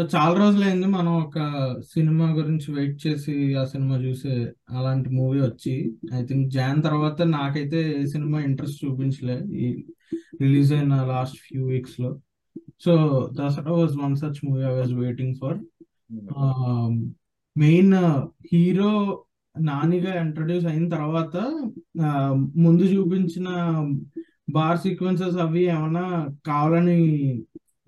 So చాలా రోజులైంది మనం ఒక సినిమా గురించి వెయిట్ చేసి ఆ సినిమా చూసే అలాంటి మూవీ వచ్చి. ఐ థింక్ జాన్ తర్వాత నాకైతే ఏ సినిమా ఇంట్రెస్ట్ చూపించలే. ఈ రిలీజ్ అయిన last few వీక్స్లో. So Dasara was one such movie I was waiting for. Main hero నానిగా introduce అయిన తర్వాత ముందు చూపించిన బార్ సీక్వెన్సెస్ అవి ఏమన్నా కావాలని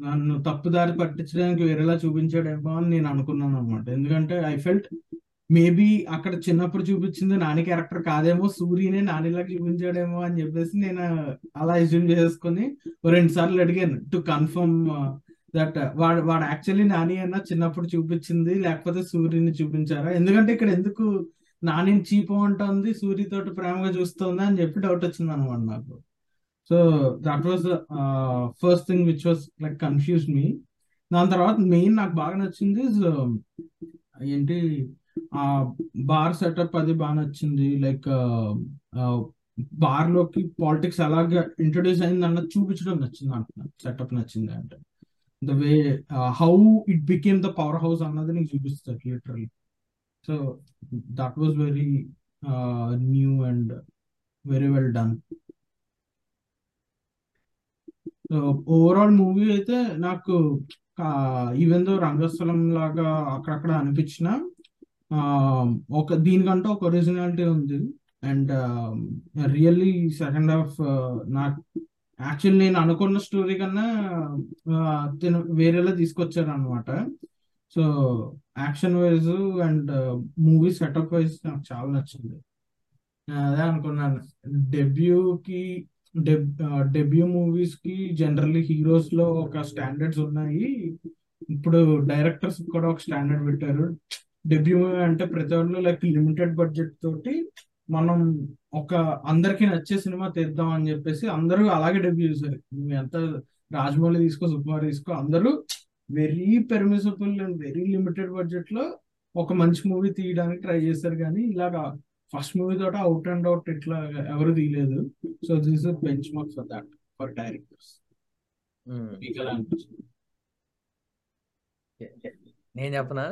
నన్ను తప్పుదారి పట్టించడానికి వేరేలా చూపించాడేమో అని నేను అనుకున్నాను అనమాట ఎందుకంటే ఐ ఫెల్ట్ మేబీ అక్కడ చిన్నప్పుడు చూపించింది నాని క్యారెక్టర్ కాదేమో సూర్యనే నానిలా చూపించాడేమో అని చెప్పేసి నేను అలా అజ్యూమ్ చేసుకుని రెండు సార్లు అడిగాను టు కన్ఫర్మ్ దట్ వాడు వాడు యాక్చువల్లీ నాని అన్న చిన్నప్పుడు చూపించింది లేకపోతే సూర్యుని చూపించారా? ఎందుకంటే ఇక్కడ ఎందుకు నాని చీపు అంటుంది సూర్యతోటి ప్రేమగా చూస్తుంది అని చెప్పి డౌట్ వచ్చింది అనమాట నాకు. So that was first thing which was like confuse me దాని తర్వాత మెయిన్ నాకు బాగా నచ్చింది um, ఏంటి ఆ బార్ సెటప్ అది బాగా నచ్చింది. లైక్ బార్ uh, లోకి పాలిటిక్స్ అలాగా ఇంట్రొడ్యూస్ అయింది అన్నది చూపించడం నచ్చింది అంటున్నాను సెటప్ నచ్చింది అంటే. The way how it became the power house అన్నది నీకు చూపిస్తారు literally so that was very new and very well done overall movie అయితే నాకు ఈవెందో రంగస్థలం లాగా అక్కడక్కడ అనిపించిన ఒక దీనికంటే ఒక ఒరిజినాలిటీ ఉంది. అండ్ రియల్లీ సెకండ్ హాఫ్ నాకు యాక్చువల్ నేను అనుకున్న స్టోరీ కన్నా తిను వేరేలా తీసుకొచ్చారు అనమాట so action wise and movie setup wise నాకు చాలా నచ్చింది. అదే అనుకున్నాను. డెబ్యూకి డెబ్ డెబ్యూ మూవీస్కి జనరల్లీ హీరోస్లో ఒక స్టాండర్డ్స్ ఉన్నాయి. ఇప్పుడు డైరెక్టర్స్ కూడా ఒక స్టాండర్డ్ పెట్టారు. డెబ్యూ మూవీ అంటే ప్రతి వాళ్ళు లైక్ లిమిటెడ్ బడ్జెట్ తోటి మనం ఒక అందరికి నచ్చే సినిమా తీద్దాం అని చెప్పేసి అందరూ అలాగే డెబ్యూ చేశారు. ఎంత రాజమౌళి తీసుకో సుకుమార్ తీసుకో అందరూ very permissible and very limited బడ్జెట్లో ఒక మంచి మూవీ తీయడానికి ట్రై చేశారు. కానీ ఇలాగా ఫస్ట్ మూవీ తోట అవుట్ అండ్ అవుట్ ఇట్లా ఎవరు తీయలేదు. So this benchmark for that for directors. మీకు ఎలా అనిపించింది నేను చెప్పనా?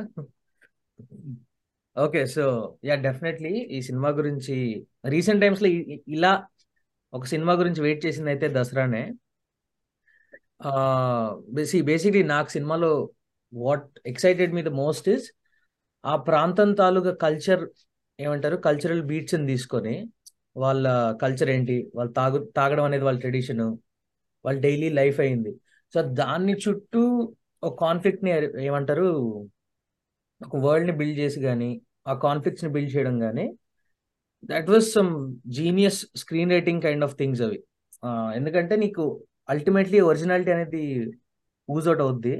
ఓకే సో యా డెఫినెట్లీ ఈ సినిమా గురించి రీసెంట్ టైమ్స్లో ఇలా ఒక సినిమా గురించి వెయిట్ చేసింది అయితే దసరానే బేసి బేసిక్లీ నాకు సినిమాలో what excited me the most is ఆ ప్రాంతం తాలూకా కల్చర్ ఏమంటారు? కల్చరల్ బీట్స్ని తీసుకొని వాళ్ళ కల్చర్ ఏంటి? వాళ్ళు తాగు తాగడం అనేది వాళ్ళ ట్రెడిషన్ వాళ్ళ డైలీ లైఫ్ అయింది. సో దాన్ని చుట్టూ ఒక కాన్ఫ్లిక్ట్ని ఏమంటారు? ఒక వరల్డ్ని బిల్డ్ చేసి కానీ ఆ కాన్ఫ్లిక్ట్స్ని బిల్డ్ చేయడం కానీ that was some genius screen writing kind of things అవి. ఎందుకంటే నీకు అల్టిమేట్లీ ఒరిజినాలిటీ అనేది యూజ్ అవుట్ అవుద్ది.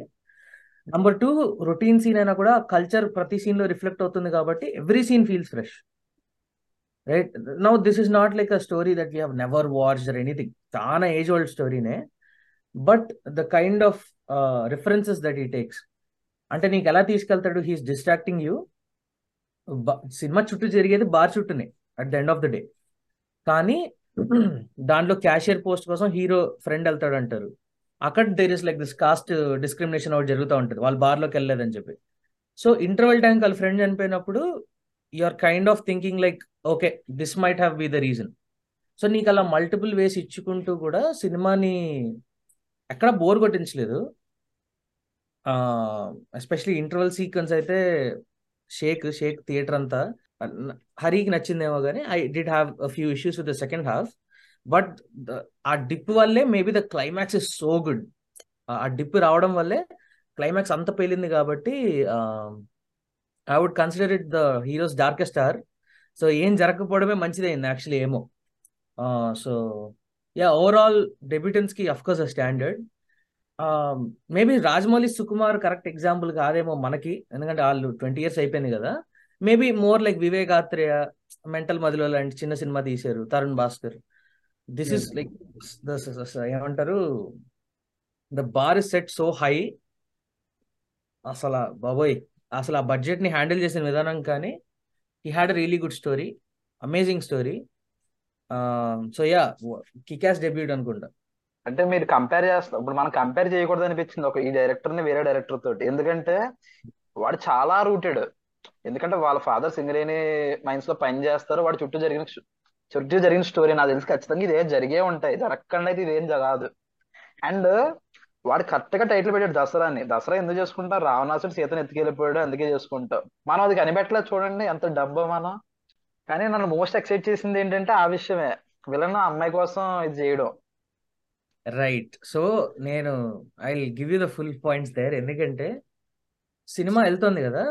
నంబర్ టూ రొటీన్ సీన్ అయినా కూడా కల్చర్ ప్రతి సీన్లో రిఫ్లెక్ట్ అవుతుంది కాబట్టి every scene feels fresh right now this is not like a story that we have never watch anything చాలా age old స్టోరీనే but the kind of references that ఈ takes అంటే నీకు ఎలా తీసుకెళ్తాడు? హీస్ డిస్ట్రాక్టింగ్ యూ సినిమా చుట్టూ జరిగేది bar చుట్టూనే at the end of the day కానీ దాంట్లో క్యాషియర్ పోస్ట్ కోసం హీరో ఫ్రెండ్ వెళ్తాడు అంటారు అక్కడ there is like this caste discrimination ఒకటి జరుగుతూ ఉంటుంది. వాళ్ళు బార్లోకి వెళ్ళలేదని చెప్పి. సో ఇంటర్వెల్ టైం వాళ్ళ ఫ్రెండ్ చనిపోయినప్పుడు you are kind of thinking like okay this might have be the reason so నీకు అలా మల్టిపుల్ వేస్ ఇచ్చుకుంటూ కూడా సినిమాని ఎక్కడ బోర్ కొట్టించలేదు. ఎస్పెషలీ ఇంటర్వెల్ సీక్వెన్స్ అయితే షేక్ షేక్ థియేటర్ అంతా. హరికి నచ్చిందేమో కానీ I did have few issues with the second half but ఆ డిప్ వల్లే maybe the climax is so good. ఆ డిప్ రావడం వల్లే క్లైమాక్స్ అంత పేలింది కాబట్టి I would consider it the hero's darkest star so ఏం జరగకపోవడమే మంచిదైంది యాక్చువల్లీ ఏమో. So yeah overall డెబ్యూటెన్స్కి of course standard maybe Rajamouli Sukumar correct example కాదేమో మనకి. ఎందుకంటే వాళ్ళు ట్వంటీ ఇయర్స్ అయిపోయింది కదా. Maybe more like Vivek Athreya Mental Madhilo లాంటి చిన్న సినిమా తీశారు Tarun Bhaskar. This is like ఏమంటారు? The bar is set so high అసలు బాబోయ్ అసలు ఆ బడ్జెట్ని హ్యాండిల్ చేసిన విధానం కానీ he had a really good story amazing story so yeah kickass debut అనుకుంటా. అంటే మీరు కంపేర్ చేస్తారు ఇప్పుడు మనం కంపేర్ చేయకూడదు అనిపించింది ఒక ఈ డైరెక్టర్ని వేరే డైరెక్టర్ తోటి. ఎందుకంటే వాడు చాలా రూటెడ్ ఎందుకంటే వాళ్ళ ఫాదర్ సింగరేణి మైన్స్లో పని చేస్తారు వాడు చుట్టూ జరిగిన చుట్టూ జరిగిన స్టోరీ నాకు తెలిసి. ఖచ్చితంగా ఇదే జరిగే ఉంటాయి. జరగకుండా అయితే ఇదేం జరగదు అండ్ వాడు కరెక్ట్గా టైటిల్ పెట్టాడు దసరాని. దసరా ఎందుకు చేసుకుంటాం? రావణాసుడు సీతను ఎత్తుకెళ్ళిపోయాడు అందుకే చేసుకుంటాం. మనం అది కనిపెట్టలేదు చూడండి ఎంత డబ్బు మనం. కానీ నన్ను మోస్ట్ ఎక్సైట్ చేసింది ఏంటంటే ఆ విషయమే. విలన్ అమ్మాయి కోసం ఇది చేయడం. రైట్ సో నేను I give you the full points there ఎందుకంటే సినిమా వెళ్తుంది కదా.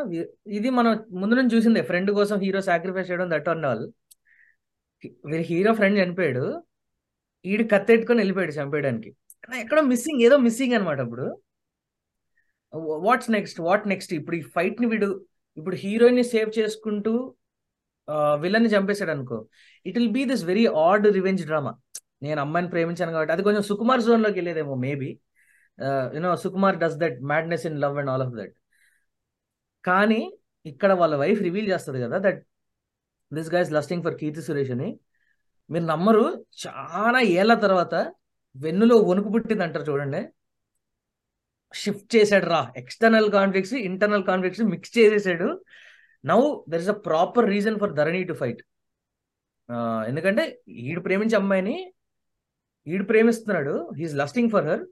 ఇది మనం ముందు నుంచి చూసిందే. ఫ్రెండ్ కోసం హీరో సాక్రిఫైస్ చేయడం దట్ అండ్ ఆల్ వీరి హీరో ఫ్రెండ్ చనిపోయాడు. ఈడు కత్తెట్టుకొని వెళ్ళిపోయాడు చంపేయడానికి. ఎక్కడో మిస్సింగ్ ఏదో మిస్సింగ్ అనమాట అప్పుడు. What's next what next? ఇప్పుడు ఈ ఫైట్ని వీడు ఇప్పుడు హీరోయిన్ని సేవ్ చేసుకుంటూ విలన్ని చంపేశాడు అనుకో it will be this very odd revenge drama. నేను అమ్మాయిని ప్రేమించాను కాబట్టి అది కొంచెం సుకుమార్ జోన్లోకి వెళ్ళేదేమో maybe. You know Sukumar does that madness in love and all of that కానీ ఇక్కడ వాళ్ళ వైఫ్ రివీల్ చేస్తుంది కదా that this guys lusting for Keerthy Suresh అని. మీరు నమ్మరు చాలా ఏళ్ళ తర్వాత వెన్నులో వణుకు పుట్టింది అంటారు చూడండి. షిఫ్ట్ చేశాడు రా. External conflicts internal conflicts mix చేసేసాడు. Now there is a proper reason for Dharani to fight ఎందుకంటే ఈడు ప్రేమించే అమ్మాయిని ఈడు ప్రేమిస్తున్నాడు. హీఈస్ లస్టింగ్ ఫర్ హర్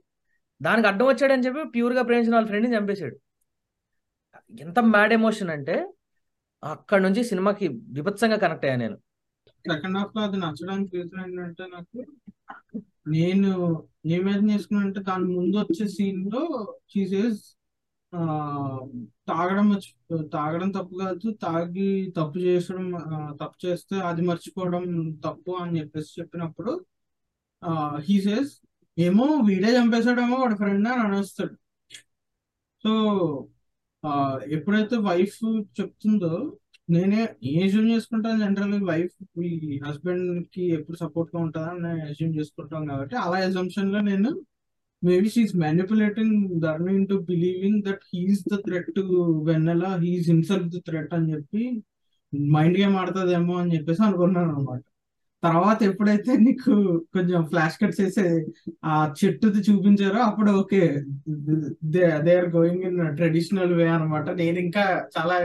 దానికి అడ్డం వచ్చాడని చెప్పి ప్యూర్గా ప్రేమించిన వాళ్ళ ఫ్రెండ్ని చంపేశాడు. ఎంత మ్యాడ్ ఎమోషన్ అంటే అక్కడ నుంచి సినిమాకి విభత్సంగా కనెక్ట్ అయ్యా నేను. సెకండ్ హాఫ్లో అది నచ్చడానికి రీజన్ ఏంటంటే నాకు నేను ఇమాజిన్ చేసుకున్నా దాని ముందు వచ్చే సీన్లో చీసేస్ తాగడం తాగడం తప్పు కాదు తాగి తప్పు చేసడం తప్పు చేస్తే అది మర్చిపోవడం తప్పు అని చెప్పేసి చెప్పినప్పుడు హీ సేస్ ఏమో వీడే చంపేశాడేమో వాడి ఫ్రెండ్ అని అనేస్తాడు. సో ఎప్పుడైతే వైఫ్ చెప్తుందో నేనే ఏ అజ్యూమ్ చేసుకుంటాను జనరల్ వైఫ్ మీ హస్బెండ్కి ఎప్పుడు సపోర్ట్గా ఉంటుందా నేను అజ్యూమ్ చేసుకుంటాం కాబట్టి అలా అజంప్షన్లో నేను maybe she's manipulating Dharani to believing that he's the threat to Vennela he's himself the threat అని చెప్పి మైండ్ గేమ్ ఆడుతుందేమో అని చెప్పేసి అనుకున్నాను అనమాట తర్వాత ఎప్పుడైతే నీకు కొంచెం ఫ్లాష్ కట్ చేసే ఆ చెట్టుది చూపించారో అప్పుడు okay they they are going in traditional way అనమాట నేను ఇంకా చాలా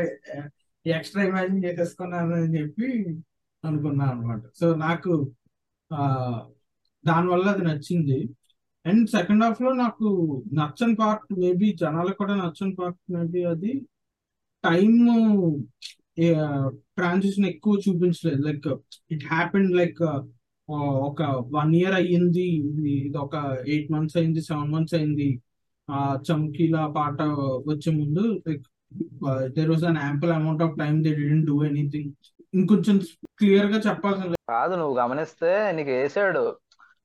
ఎక్స్ట్రా ఇమాజిన్ చేసేసుకున్నాను అని చెప్పి అనుకున్నాను అనమాట సో నాకు ఆ దానివల్ల అది నచ్చింది. అండ్ సెకండ్ హాఫ్లో నాకు నచ్చని పార్ట్ మేబీ జనాలకు కూడా నచ్చని పార్ట్ మేబీ అది. టైమ్ ట్రాన్సిషన్ ఎక్కువ చూపించలేదు. లైక్ ఇట్ హ్యాపెండ్ లైక్ ఒక వన్ ఇయర్ అయ్యింది. ఇది ఒక ఎయిట్ మంత్స్ అయింది సెవెన్ మంత్స్ అయింది ఆ చమ్కీలా పాట వచ్చే ముందు like there was an ample amount of time they didn't do anything ఇంకొంచెం క్లియర్గా చెప్పాల్సిన కాదు నువ్వు గమనిస్తే నీకు వేసాడు.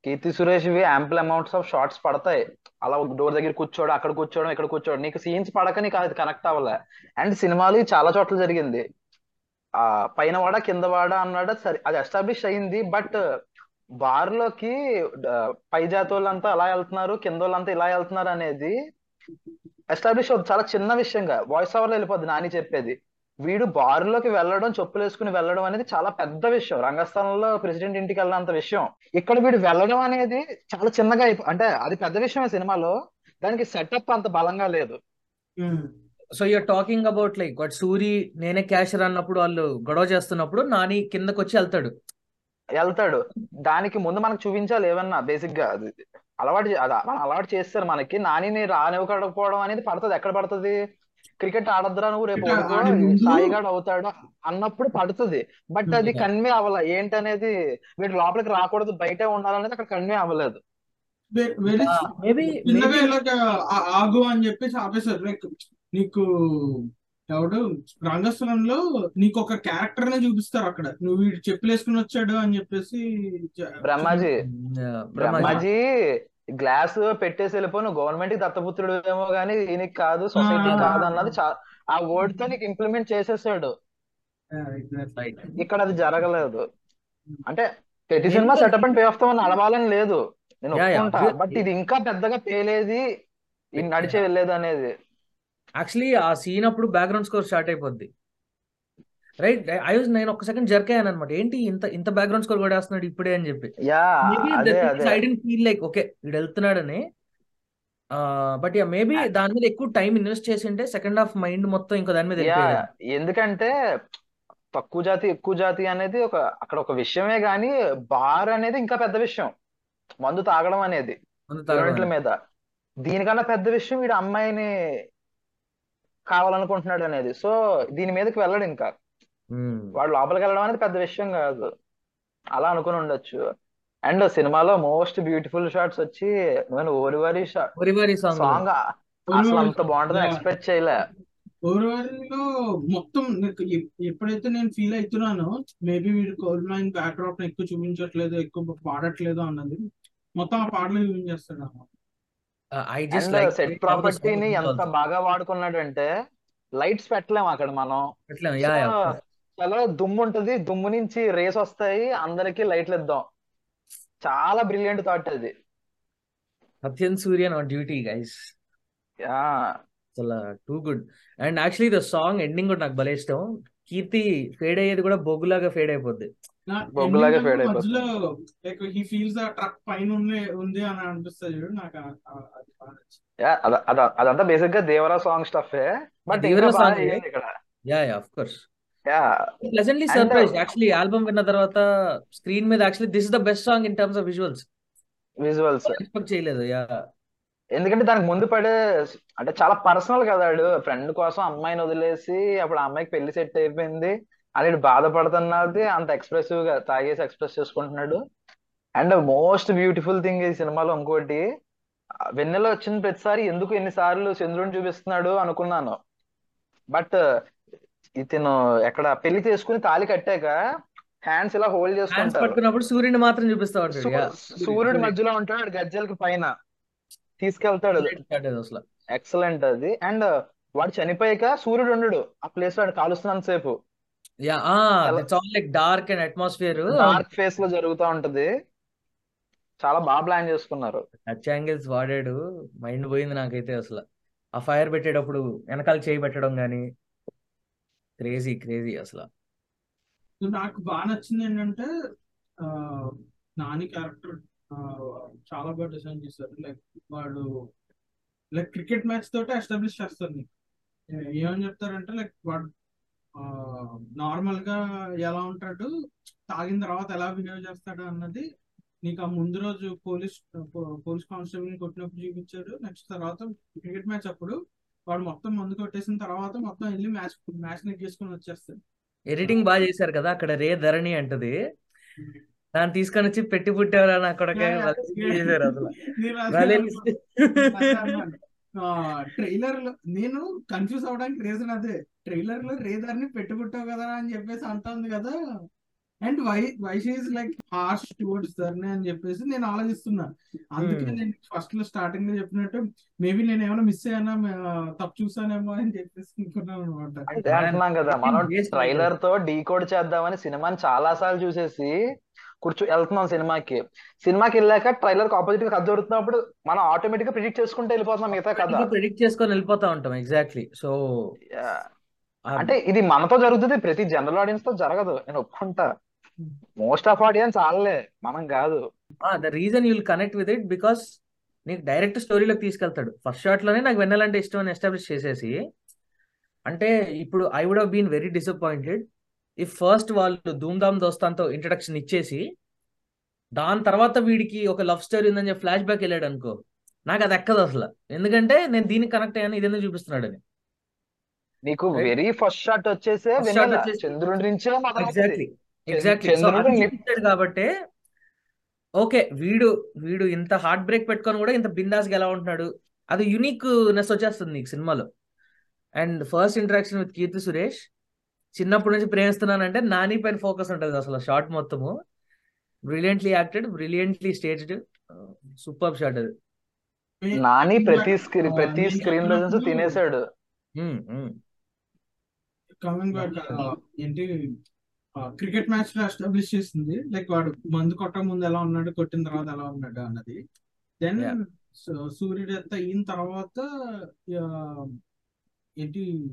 కీర్తి సురేష్ వి యాంపుల్ అమౌంట్స్ ఆఫ్ షార్ట్స్ పడతాయి. అలా డోర్ దగ్గర కూర్చోడు అక్కడ కూర్చోవడం ఇక్కడ కూర్చోవడం నీకు సీన్స్ పడక నీకు అది కనెక్ట్ అవ్వలే. అండ్ సినిమాలు చాలా చోట్ల జరిగింది. ఆ పైన వాడ కింద వాడ అన్నాడు. సరే అది ఎస్టాబ్లిష్ అయింది. బట్ బార్లోకి పై జాతి వాళ్ళంతా అలా వెళ్తున్నారు కింద వాళ్ళంతా ఇలా వెళ్తున్నారు అనేది ఎస్టాబ్లిష్ అవుతుంది. చాలా చిన్న విషయంగా. వాయిస్ ఓవర్లో వెళ్ళిపోద్ది నాని చెప్పేది. వీడు బారులోకి వెళ్ళడం చెప్పులు వేసుకుని వెళ్ళడం అనేది చాలా పెద్ద విషయం. రంగస్థానంలో ప్రెసిడెంట్ ఇంటికి వెళ్ళినంత విషయం. ఇక్కడ వీడు వెళ్ళడం అనేది చాలా చిన్నగా అంటే అది పెద్ద విషయమే సినిమాలో. దానికి సెటప్ అంత బలంగా లేదు. So you're talking about like what Suri నేనే క్యాషర్ అన్నప్పుడు వాళ్ళు గొడవ చేస్తున్నప్పుడు నాని కిందకు వచ్చి వెళ్తాడు. వెళ్తాడు. దానికి ముందు మనకు చూపించాలి ఏమన్నా బేసిక్గా అది అలవాటు మనం అలవాటు చేస్తారు మనకి. నానిని రానివ్వకపోవడం అనేది పడుతుంది. ఎక్కడ పడుతుంది? క్రికెట్ ఆడద్దురా నువ్వు రేపు సాయిగాడు అవుతాడు అన్నప్పుడు పడుతుంది. బట్ అది. కన్వే అవ్వాల. ఏంటనేది వీడు లోపలికి రాకూడదు. బయటే ఉండాలనేది అక్కడ కన్వే అవ్వలేదు. ఆ- ఆగు అని చెప్పేసి ఆపేశారు. లైక్ నీకు ఎవడు? రంగస్థలంలో నీకు ఒక క్యారెక్టర్ నే చూపిస్తారు అక్కడ. నువ్వు వీడు చెప్పులేసుకుని వచ్చాడు అని చెప్పేసి బ్రహ్మాజీ. బ్రహ్మాజీ. గ్లాస్ పెట్టేసి వెళ్ళిపో నువ్వు గవర్నమెంట్కి దత్తపుత్రుడు ఏమో గానీ ఈయనకి కాదు సొసైటీ. కాదు అన్నది ఆ వర్డ్తో నీకు ఇంప్లిమెంట్ చేసేసాడు. ఇక్కడ అది జరగలేదు. అంటే ప్రతి సినిమా సెటప్ అండ్ పే ఆఫ్తో నడవాలని లేదు. నేను ఒప్పుకుంటా. బట్ ఇది ఇంకా పెద్దగా పేలేది ఇది నడిచే వెళ్ళేది అనేది. యాక్చువల్లీ ఆ సీన్ అప్పుడు బ్యాక్గ్రౌండ్ స్కోర్ స్టార్ట్ అయిపోద్ది. రైట్ ఐ వాజ్ నేను ఒక సెకండ్ జర్క్ అయ్యాను అనమాట. ఏంటి ఇంత ఇంత బ్యాక్గ్రౌండ్ స్కోర్ కూడా వేస్తున్నాడు ఇప్పుడే అని చెప్పి. I didn't feel like okay వీడు వెళ్తున్నాడని. బట్ యా మేబీ దాని మీద ఎక్కువ టైం ఇన్వెస్ట్ చేసి ఉంటే సెకండ్ హాఫ్ మైండ్ మొత్తం ఇంకో దాని మీద ఎందుకంటే తక్కువ జాతి ఎక్కువ జాతి అనేది ఒక అక్కడ ఒక విషయమే గానీ బార్ అనేది ఇంకా పెద్ద విషయం. మందు తాగడం అనేది. మీద దీనికన్నా పెద్ద విషయం వీడు అమ్మాయిని కావాలనుకుంటున్నాడు అనేది సో దీని మీదకి వెళ్ళడు ఇంకా. వాడు లోపలికి వెళ్ళడం అనేది పెద్ద విషయం కాదు. అలా అనుకుని ఉండొచ్చు. అండ్ సినిమాలో మోస్ట్ బ్యూటిఫుల్ షాట్స్ వచ్చి నేను ఓరివరి ఒరివరి సాంగ్. అసలు అంత బాగుంటుందని. ఎక్స్పెక్ట్ చేయలే. ఓవర్వారిలో మొత్తం ఎప్పుడైతే నేను ఫీల్ అవుతున్నానో మేబీ వీడు కోల్డ్ మైన్ బ్యాక్ డ్రాప్ ఎక్కువ చూపించట్లేదు ఎక్కువ పాడట్లేదు అన్నది మొత్తం ఆ పాటలు చూపించేస్తాడు అన్నమాట. I just and like set ప్రాపర్టీని ఎంత బాగా వాడుకున్నాడంటే లైట్స్ పెట్టలేము అక్కడ మనం. యా సో యా చాలా దుమ్ము ఉంటది. దుమ్ము నుంచి రేస్ వస్తాయి. అందరికి లైట్లు ఇద్దాం. చాలా బ్రిలియంట్ థాట్ అది. Sathyan Sooryan on duty guys yeah. అసలు too good. And actually the song ending కూడా నాకు భలే ఇష్టం. కీర్తి ఫేడ్ అయ్యేది కూడా బొగ్గులాగా ఫేడ్ అయిపోద్ది. బొగ్గులాగా. మధ్యలో లైక్ హీ ఫీల్స్ ఆ ట్రక్ పైన ఉంది ఉంది అని అనిపిస్తుంది చూడు నాకు అదంతా బేసిక్గా Devara song stuff but Devara? అయ్యింది ఇక్కడ. Yeah yeah of course yeah. Pleasantly surprise actually album విన్న తర్వాత స్క్రీన్ మీద actually this is the best song in terms of visuals visuals expect చేయలేదు యా. ఎందుకంటే దానికి ముందు పడే అంటే చాలా పర్సనల్ కదా వాడు ఫ్రెండ్ కోసం అమ్మాయిని వదిలేసి అప్పుడు ఆ అమ్మాయికి పెళ్ళి సెట్ అయిపోయింది. అని ఈడు బాధపడుతున్నది అంత ఎక్స్ప్రెసివ్గా తాగేసి ఎక్స్ప్రెస్ చేసుకుంటున్నాడు. అండ్ మోస్ట్ బ్యూటిఫుల్ థింగ్ ఈ సినిమాలో ఇంకోటి వెన్నెల వచ్చిన ప్రతిసారి ఎందుకు ఎన్నిసార్లు చంద్రుడిని చూపిస్తున్నాడు అనుకున్నాను. బట్ ఇతను ఎక్కడ పెళ్ళి చేసుకుని తాళి కట్టాక హ్యాండ్స్ ఇలా హోల్డ్ పట్టుకున్నప్పుడు సూర్యుని మాత్రం చూపిస్తా ఉంటాడు. సూ- యా సూర్యుడి మధ్యలో ఉంటాడు గజ్జలకి పైన తీసుకెళ్తాడు. అసలు. ఎక్సలెంట్ అది. అండ్ వాడు చనిపోయాక సూర్యుడు ఉండడు. ఆ ప్లేస్ వాడు కాలుస్తున్నంత సేపు యా ఆ చాలా- it's all like dark and atmosphere dark ఫేస్లో జరుగుతూ ఉంటది. చాలా బాగా ప్లాన్ చేసుకున్నారు. టచ్ యాంగిల్స్ వాడాడు. మైండ్ పోయింది నాకైతే అసలు. ఆ ఫైర్ పెట్టేటప్పుడు వెనకాల చేయి పెట్టడం గానీ క్రేజీ క్రేజీ అసలు. సో నాకు బాగా నచ్చింది ఏంటంటే ఆ, నాని క్యారెక్టర్ చాలా బాగా డిజైన్ చేశారు. లైక్ వాడు లైక్ క్రికెట్ మ్యాచ్ తోటి ఎస్టాబ్లిష్ చేస్తారు నీకు. ఏ- ఏమని చెప్తారంటే లైక్ వాడు నార్మల్గా ఎలా ఉంటాడు? తాగిన తర్వాత ఎలా బిహేవ్ చేస్తాడు అన్నది నీకు ఆ ముందు రోజు పోలీస్ పోలీస్ కానిస్టేబుల్ కొట్టినప్పుడు చూపించాడు. నెక్స్ట్ తర్వాత క్రికెట్ మ్యాచ్ అప్పుడు వాడు మొత్తం మందు కొట్టేసిన తర్వాత మొత్తం వెళ్ళి మ్యాచ్ మ్యాచ్ నెగ్గేసుకొని వచ్చేస్తాడు. ఎడిటింగ్ బాగా చేశారు కదా అక్కడ రే ధరణి అంటది. దాన్ని తీసుకొని వచ్చి పెట్టి పుట్టారు అని అక్కడ చేశారు అసలు? ట్రైలర్లో నేను కన్ఫ్యూజ్ అవడానికి రీజన్ అదే. ట్రైలర్లో రేదర్ని పెట్టుకుంటావు కదా అని చెప్పేసి అంటుంది కదా. And why why she's like harsh towards Dharani అని చెప్పేసి నేను ఆలోచిస్తున్నా. అందుకే Hmm. నేను ఫస్ట్లో స్టార్టింగ్లో చెప్పినట్టు మేబీ నేను ఏమైనా మిస్ అయ్యానా తప్పు చూసానేమో అని చెప్పేసి అనుకున్నాను అనమాట అంటున్నాం కదా మనం ట్రైలర్తో డీకోడ్ చేద్దామని సినిమాని చాలా సార్లు చూసేసి కూర్చో వెళ్తున్నాం సినిమాకి. సినిమాకి వెళ్ళాక ట్రైలర్ ఆపోజిట్గా కథ జరుగుతున్నప్పుడు మనం ఆటోమేటిక్గా ప్రిడిక్ట్ చేసుకుంటూ వెళ్ళిపోతున్నాం మిగతా కథ. ప్రిడిక్ట్ చేసుకొని వెళ్ళిపోతా ఉంటాం ఎగ్జాక్ట్లీ సో. అంటే ఇది మనతో జరుగుతుంది ప్రతి జనరల్ ఆడియన్స్తో జరగదు నేను ఒప్పుకుంటా. మోస్ట్ ఆఫ్ ఆడియన్స్ వాళ్ళే మనం కాదు. The reason you'll connect with it because నీకు డైరెక్ట్ స్టోరీలోకి తీసుకెళ్తాడు. ఫస్ట్ షాట్లోనే నాకు వెన్నెలంటే ఇష్టం అని ఎస్టాబ్లిష్ చేసేసి అంటే ఇప్పుడు I would have been very disappointed if first వాళ్ళు ధూమ్ ధామ్ దోస్తాన్తో ఇంట్రడక్షన్ ఇచ్చేసి దాని తర్వాత వీడికి ఒక లవ్ స్టోరీ ఉందని చెప్పి ఫ్లాష్ బ్యాక్ వెళ్ళాడు అనుకో నాకు అది ఎక్కదు అసలు. ఎందుకంటే నేను దీనికి కనెక్ట్ అయ్యాను ఇదేందుకు చూపిస్తున్నాడు అని నీకు. వెరీ ఫస్ట్ షాట్ వచ్చేసే చంద్రుడి నుంచే ఎగ్జాక్ట్లీ కాబట్టి ఓకే వీడు వీడు ఇంత హార్ట్ బ్రేక్ పెట్టుకొని కూడా ఇంత బిందాస్గా ఎలా ఉంటున్నాడు అది యునిక్ నెస్ వచ్చేస్తుంది నీకు సినిమాలో. And first interaction with Keerthy Suresh చిన్నప్పటి నుంచి ప్రేమిస్తున్నానంటే నాని పైన ఫోకస్ ఉంటుంది అసలు షార్ట్ మొత్తము. Brilliantly acted brilliantly staged super shot అది. నాని ప్రతి But, స్క్రీన్ uh, ప్రతి నేను స్క్రీన్ ప్రెజెన్స్ చెప్పినప్పుడు- తినేసాడు. కమింగ్ బ్యాక్ ఏంటి క్రికెట్ మ్యాచ్లో ఎస్టాబ్లిష్ చేసింది. లైక్ వాడు మందు కొట్ట ముందు ఎలా ఉన్నాడు కొట్టిన తర్వాత ఎలా ఉన్నాడు అన్నది. దెన్. సూర్యుడు ఎత్త అయిన తర్వాత ఏంటి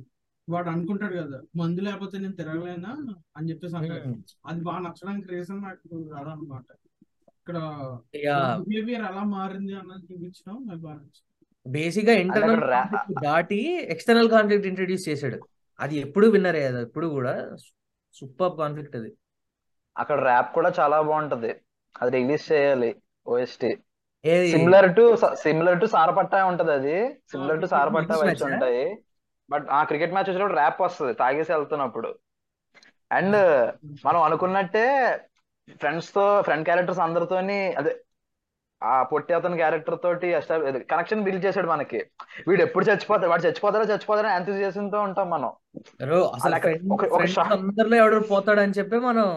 వాడు అనుకుంటాడు కదా మందు లేకపోతే నేను తిరగలేనా అని చెప్పేసి అంటాడు. అది బాగా నచ్చడానికి రీజన్ నాకు అదనమాట ఇక్కడ బిహేవియర్ ఎలా మారింది అన్నది చూపించడం నాకు బాగా నచ్చింది. బేసిక్గా ఇంటర్నల్ దాటి ఎక్స్టర్నల్ కాన్ఫ్లిక్ట్ ఇంట్రడ్యూస్ చేశాడు. అది ఎప్పుడు విన్నరే అది ఎప్పుడు కూడా సూపర్ కాన్ఫ్లిక్ట్ అది. అక్కడ ర్యాప్ కూడా చాలా బాగుంటది. అది రిలీజ్ చేయాలి OST similar to similar to Sarpatta ఉంటది అది. Similar to Sarpatta vibes? ఉంటాయి. బట్ ఆ క్రికెట్ మ్యాచ్ వచ్చినప్పుడు ర్యాప్ వస్తుంది తాగేసి వెళ్తున్నప్పుడు. అండ్ మనం అనుకున్నట్టే ఫ్రెండ్స్తో ఫ్రెండ్ క్యారెక్టర్స్ అందరితోని అదే ఆ పొట్టి అతని క్యారెక్టర్ తోటి కనెక్షన్ బిల్డ్ చేశాడు మనకి. వీడు ఎప్పుడు చచ్చిపోతాడు వాడు చచ్చిపోతాడో చచ్చిపోతాడో ఎంతూజియాజం తో ఉంటాం మనం. అసలు అందరిలో ఎవడో పోతాడని చెప్పి మనం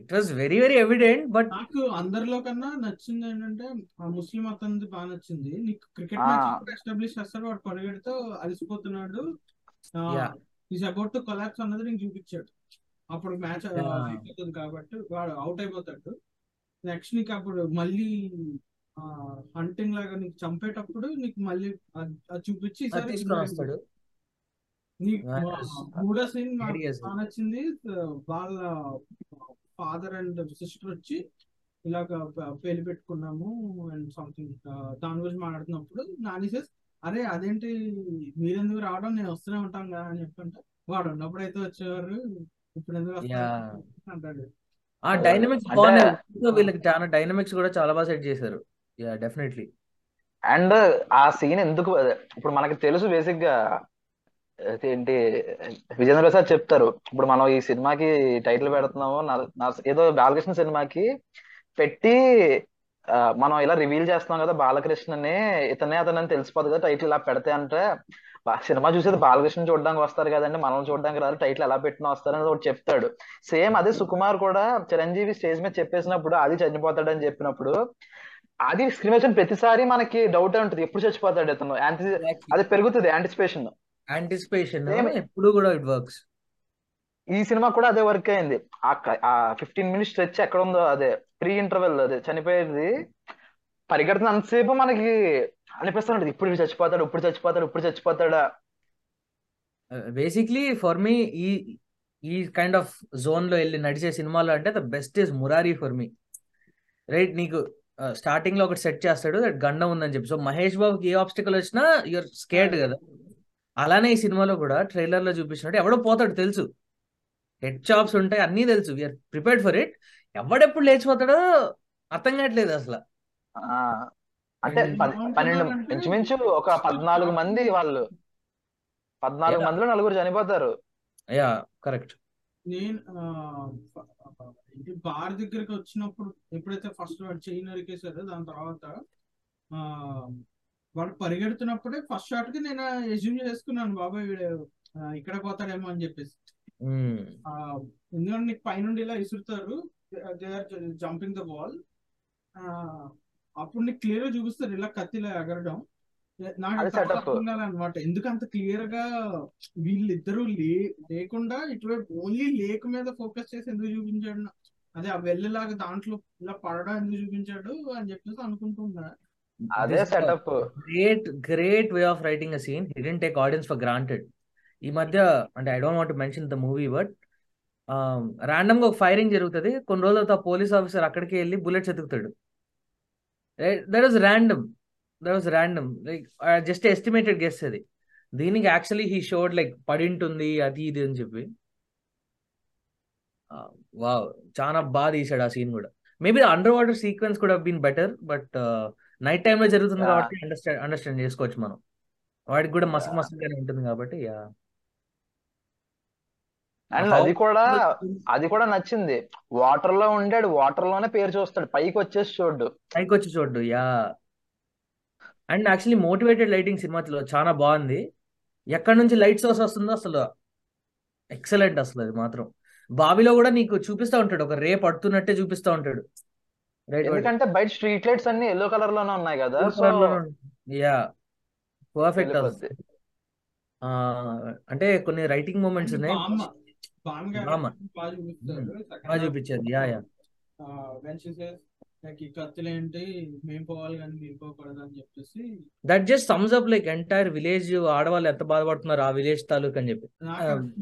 it was very very evident but నాకు అందరిలో కన్నా నచ్చింది ఏంటంటే ఆ ముస్లిం అతనిది బాగా నచ్చింది. నీకు క్రికెట్ మ్యాచ్ ఎస్టాబ్లిష్ చేస్తాడు వాడు పరిగెడుతూ అలసిపోతున్నాడు. ఈజ్ అబౌట్ టు కొలాప్స్ అన్నది నీకు చూపించాడు. అప్పుడు మ్యాచ్ అయిపోతుంది కాబట్టి వాడు అవుట్ అయిపోతాడు. నెక్స్ట్ నీకు అప్పుడు మళ్ళీ హంటింగ్ లాగా నీకు చంపేటప్పుడు నీకు మళ్ళీ అది చూపించి ఈసారి నీకు మూడో సీన్. బాగా నచ్చింది. వాళ్ళ ఫాదర్ అండ్ సిస్టర్ వచ్చి ఇలాగ ప- పెళ్ళి పెట్టుకున్నాము అండ్ సంథింగ్ దాని గురించి మాట్లాడుతున్నప్పుడు నాని సేస్ అరే అదేంటి మీరెందుకు రావడం? నేను వస్తూనే ఉంటాం కదా అని చెప్పంటే. వాడు ఉన్నప్పుడు అయితే వచ్చేవారు ఇప్పుడు ఎందుకు అంటాడు. ఆ డైనమిక్స్ బాగున్నాయి. వీళ్ళకి చాలా డైనమిక్స్ కూడా చాలా బాగా సెట్ చేశారు. యా డెఫినెట్లీ అండ్ ఆ సీన్ ఎందుకు ఇప్పుడు మనకి తెలుసు బేసిక్గా ఏంటి విజేంద్ర ప్రసాద్ చెప్తారు. ఇప్పుడు మనం ఈ సినిమాకి టైటిల్ పెడుతున్నాము. ఏదో బాలకృష్ణ సినిమాకి పెట్టి మనం ఇలా రివీల్ చేస్తున్నాం కదా బాలకృష్ణని ఇతనే అతనని తెలిసిపోదు కదా టైటిల్ ఇలా పెడితే అంటే సినిమా చూసేది బాలకృష్ణ చూడడానికి వస్తారు కదండి మనం చూడడానికి రాదు టైటిల్ ఎలా పెట్టినా వస్తారని ఒకటి చెప్తాడు. సేమ్ అదే సుకుమార్ కూడా చిరంజీవి స్టేజ్ మీద చెప్పేసినప్పుడు అది చనిపోతాడని చెప్పినప్పుడు అది స్క్రీన్ ప్రతిసారి మనకి డౌట్ ఉంటుంది. ఎప్పుడు చచ్చిపోతాడు ఇతను? అది పెరుగుతుంది యాంటిసిపేషన్ యాంటిసిపేషన్ ఎప్పుడు కూడా ఇట్ వర్క్స్ ఈ సినిమా కూడా అదే వర్క్ అయింది. ఆ ఫిఫ్టీన్ మినిట్స్ స్ట్రెచ్ ఎక్కడ ఉందో అదే ప్రీ ఇంటర్వెల్ అదే చనిపోయేది. పరిగెడుతున్న అంతసేపు మనకి అనిపిస్తుంటది ఇప్పుడు చచ్చిపోతాడు ఇప్పుడు చచ్చిపోతాడు ఇప్పుడు చచ్చిపోతాడా. బేసిక్లీ ఫర్ మీ ఈ ఈ కైండ్ ఆఫ్ జోన్లో వెళ్ళి నడిచే సినిమాలో అంటే the best is Murari for me right నీకు స్టార్టింగ్లో ఒకటి సెట్ చేస్తాడు గండం ఉందని చెప్పి. సో మహేష్ బాబుకి ఏ ఆబ్స్టికల్ వచ్చినా యూఆర్ స్కేర్డ్ కదా. అలానే ఈ సినిమాలో కూడా ట్రైలర్లో చూపించినట్టు ఎవడో పోతాడు తెలుసు. హెడ్ చాప్స్ ఉంటాయి అన్నీ తెలుసు. వీఆర్ ప్రిపేర్డ్ ఫర్ ఇట్ ఎవడెప్పుడు లేచిపోతాడో అర్థం కావట్లేదు అసలు. ఆ, అంటే పన్నెండు ఇంచుమించు ఒక పద్నాలుగు మంది వాళ్ళు. పద్నాలుగు మందిలో నలుగురు చనిపోతారు. Yeah correct. నేను ఇది బార్ దగ్గరికి వచ్చినప్పుడు ఎప్పుడైతే ఫస్ట్ వాడు చెయ్యి నరికేశారో దాని తర్వాత ఆ వాడు పరిగెడుతున్నప్పుడే ఫస్ట్ షాట్కి నేను ఎజ్యూమ్ చేసుకున్నాను బాబాయ్ వీడు ఇక్కడ పోతాడేమో అని చెప్పేసి. ఆ, ఎందుకంటే నీకు పైనుండి ఇలా ఇసురుతారు they are jumping the ball. అప్పుడు నీకు క్లియర్గా చూపిస్తారు ఇలా కత్తిలా ఎగరడం. నాకు కాలన్నమాట ఎందుకు అంత క్లియర్గా వీళ్ళిద్దరూ లే లేకుండా ఇటువైపు ఓన్లీ లేక్ మీద ఫోకస్ చేసి ఎందుకు చూపించాడు? అదే ఆ వెళ్ళలాగా దాంట్లో ఇలా పడడం ఎందుకు చూపించాడు అని చెప్పేసి అనుకుంటున్నా అదే setup great great way of writing a scene he didn't take audience for granted ఈ మధ్య అంటే I don't want mention the movie but ర్యాండమ్గా ఒక ఫైరింగ్ జరుగుతుంది. కొన్ని రోజుల తర్వాత పోలీస్ ఆఫీసర్ అక్కడికి వెళ్ళి bullets ఎతుకుతాడు that was random that was random like just estimated guess అది. దీనికి యాక్చువల్లీ హీ షోడ్ లైక్ పడింటుంది అది ఇది అని చెప్పి. వావ్ చాలా బాగా తీసాడు ఆ సీన్ కూడా. మేబీ అండర్ వాటర్ సీక్వెన్స్ కూడా బీన్ బెటర్ బట్ నైట్ టైంలో జరుగుతుంది కాబట్టి అండర్స్టాండ్ అండర్స్టాండ్ చేసుకోవచ్చు మనం. వాడికి కూడా మసక్ మసక్గానే ఉంటుంది కాబట్టి యా అండ్ అది కూడా అది కూడా నచ్చింది. వాటర్లో ఉండాడు వాటర్లోనే పేరు చూస్తాడు. పైకి వచ్చేసి చూడు పైకి వచ్చి చూడ్డు yeah and actually motivated lighting సినిమాలో చాలా బాగుంది. ఎక్కడి నుంచి లైట్ సోర్స్ వస్తుందో అసలు ఎక్సలెంట్ అసలు అది మాత్రం. బావిలో కూడా నీకు చూపిస్తా ఉంటాడు. ఒక రే పడుతున్నట్టే చూపిస్తా ఉంటాడు. ఎందుకంటే బయట స్ట్రీట్ లైట్స్ అన్ని ఎల్లో కలర్లోనే ఉన్నాయి కదా సో యా పర్ఫెక్ట్ ఆ, అంటే కొన్ని రైటింగ్ మూమెంట్స్ ఉన్నాయి. బామ్మ బామ్మ బామ్మ. క్యారెక్టర్ బాగా చూపించారు. Yeah yeah that just sums up like entire village ఆడవాళ్ళు ఎంత బాధపడుతున్నారు ఆ విలేజ్ తాలూకు అని చెప్పి.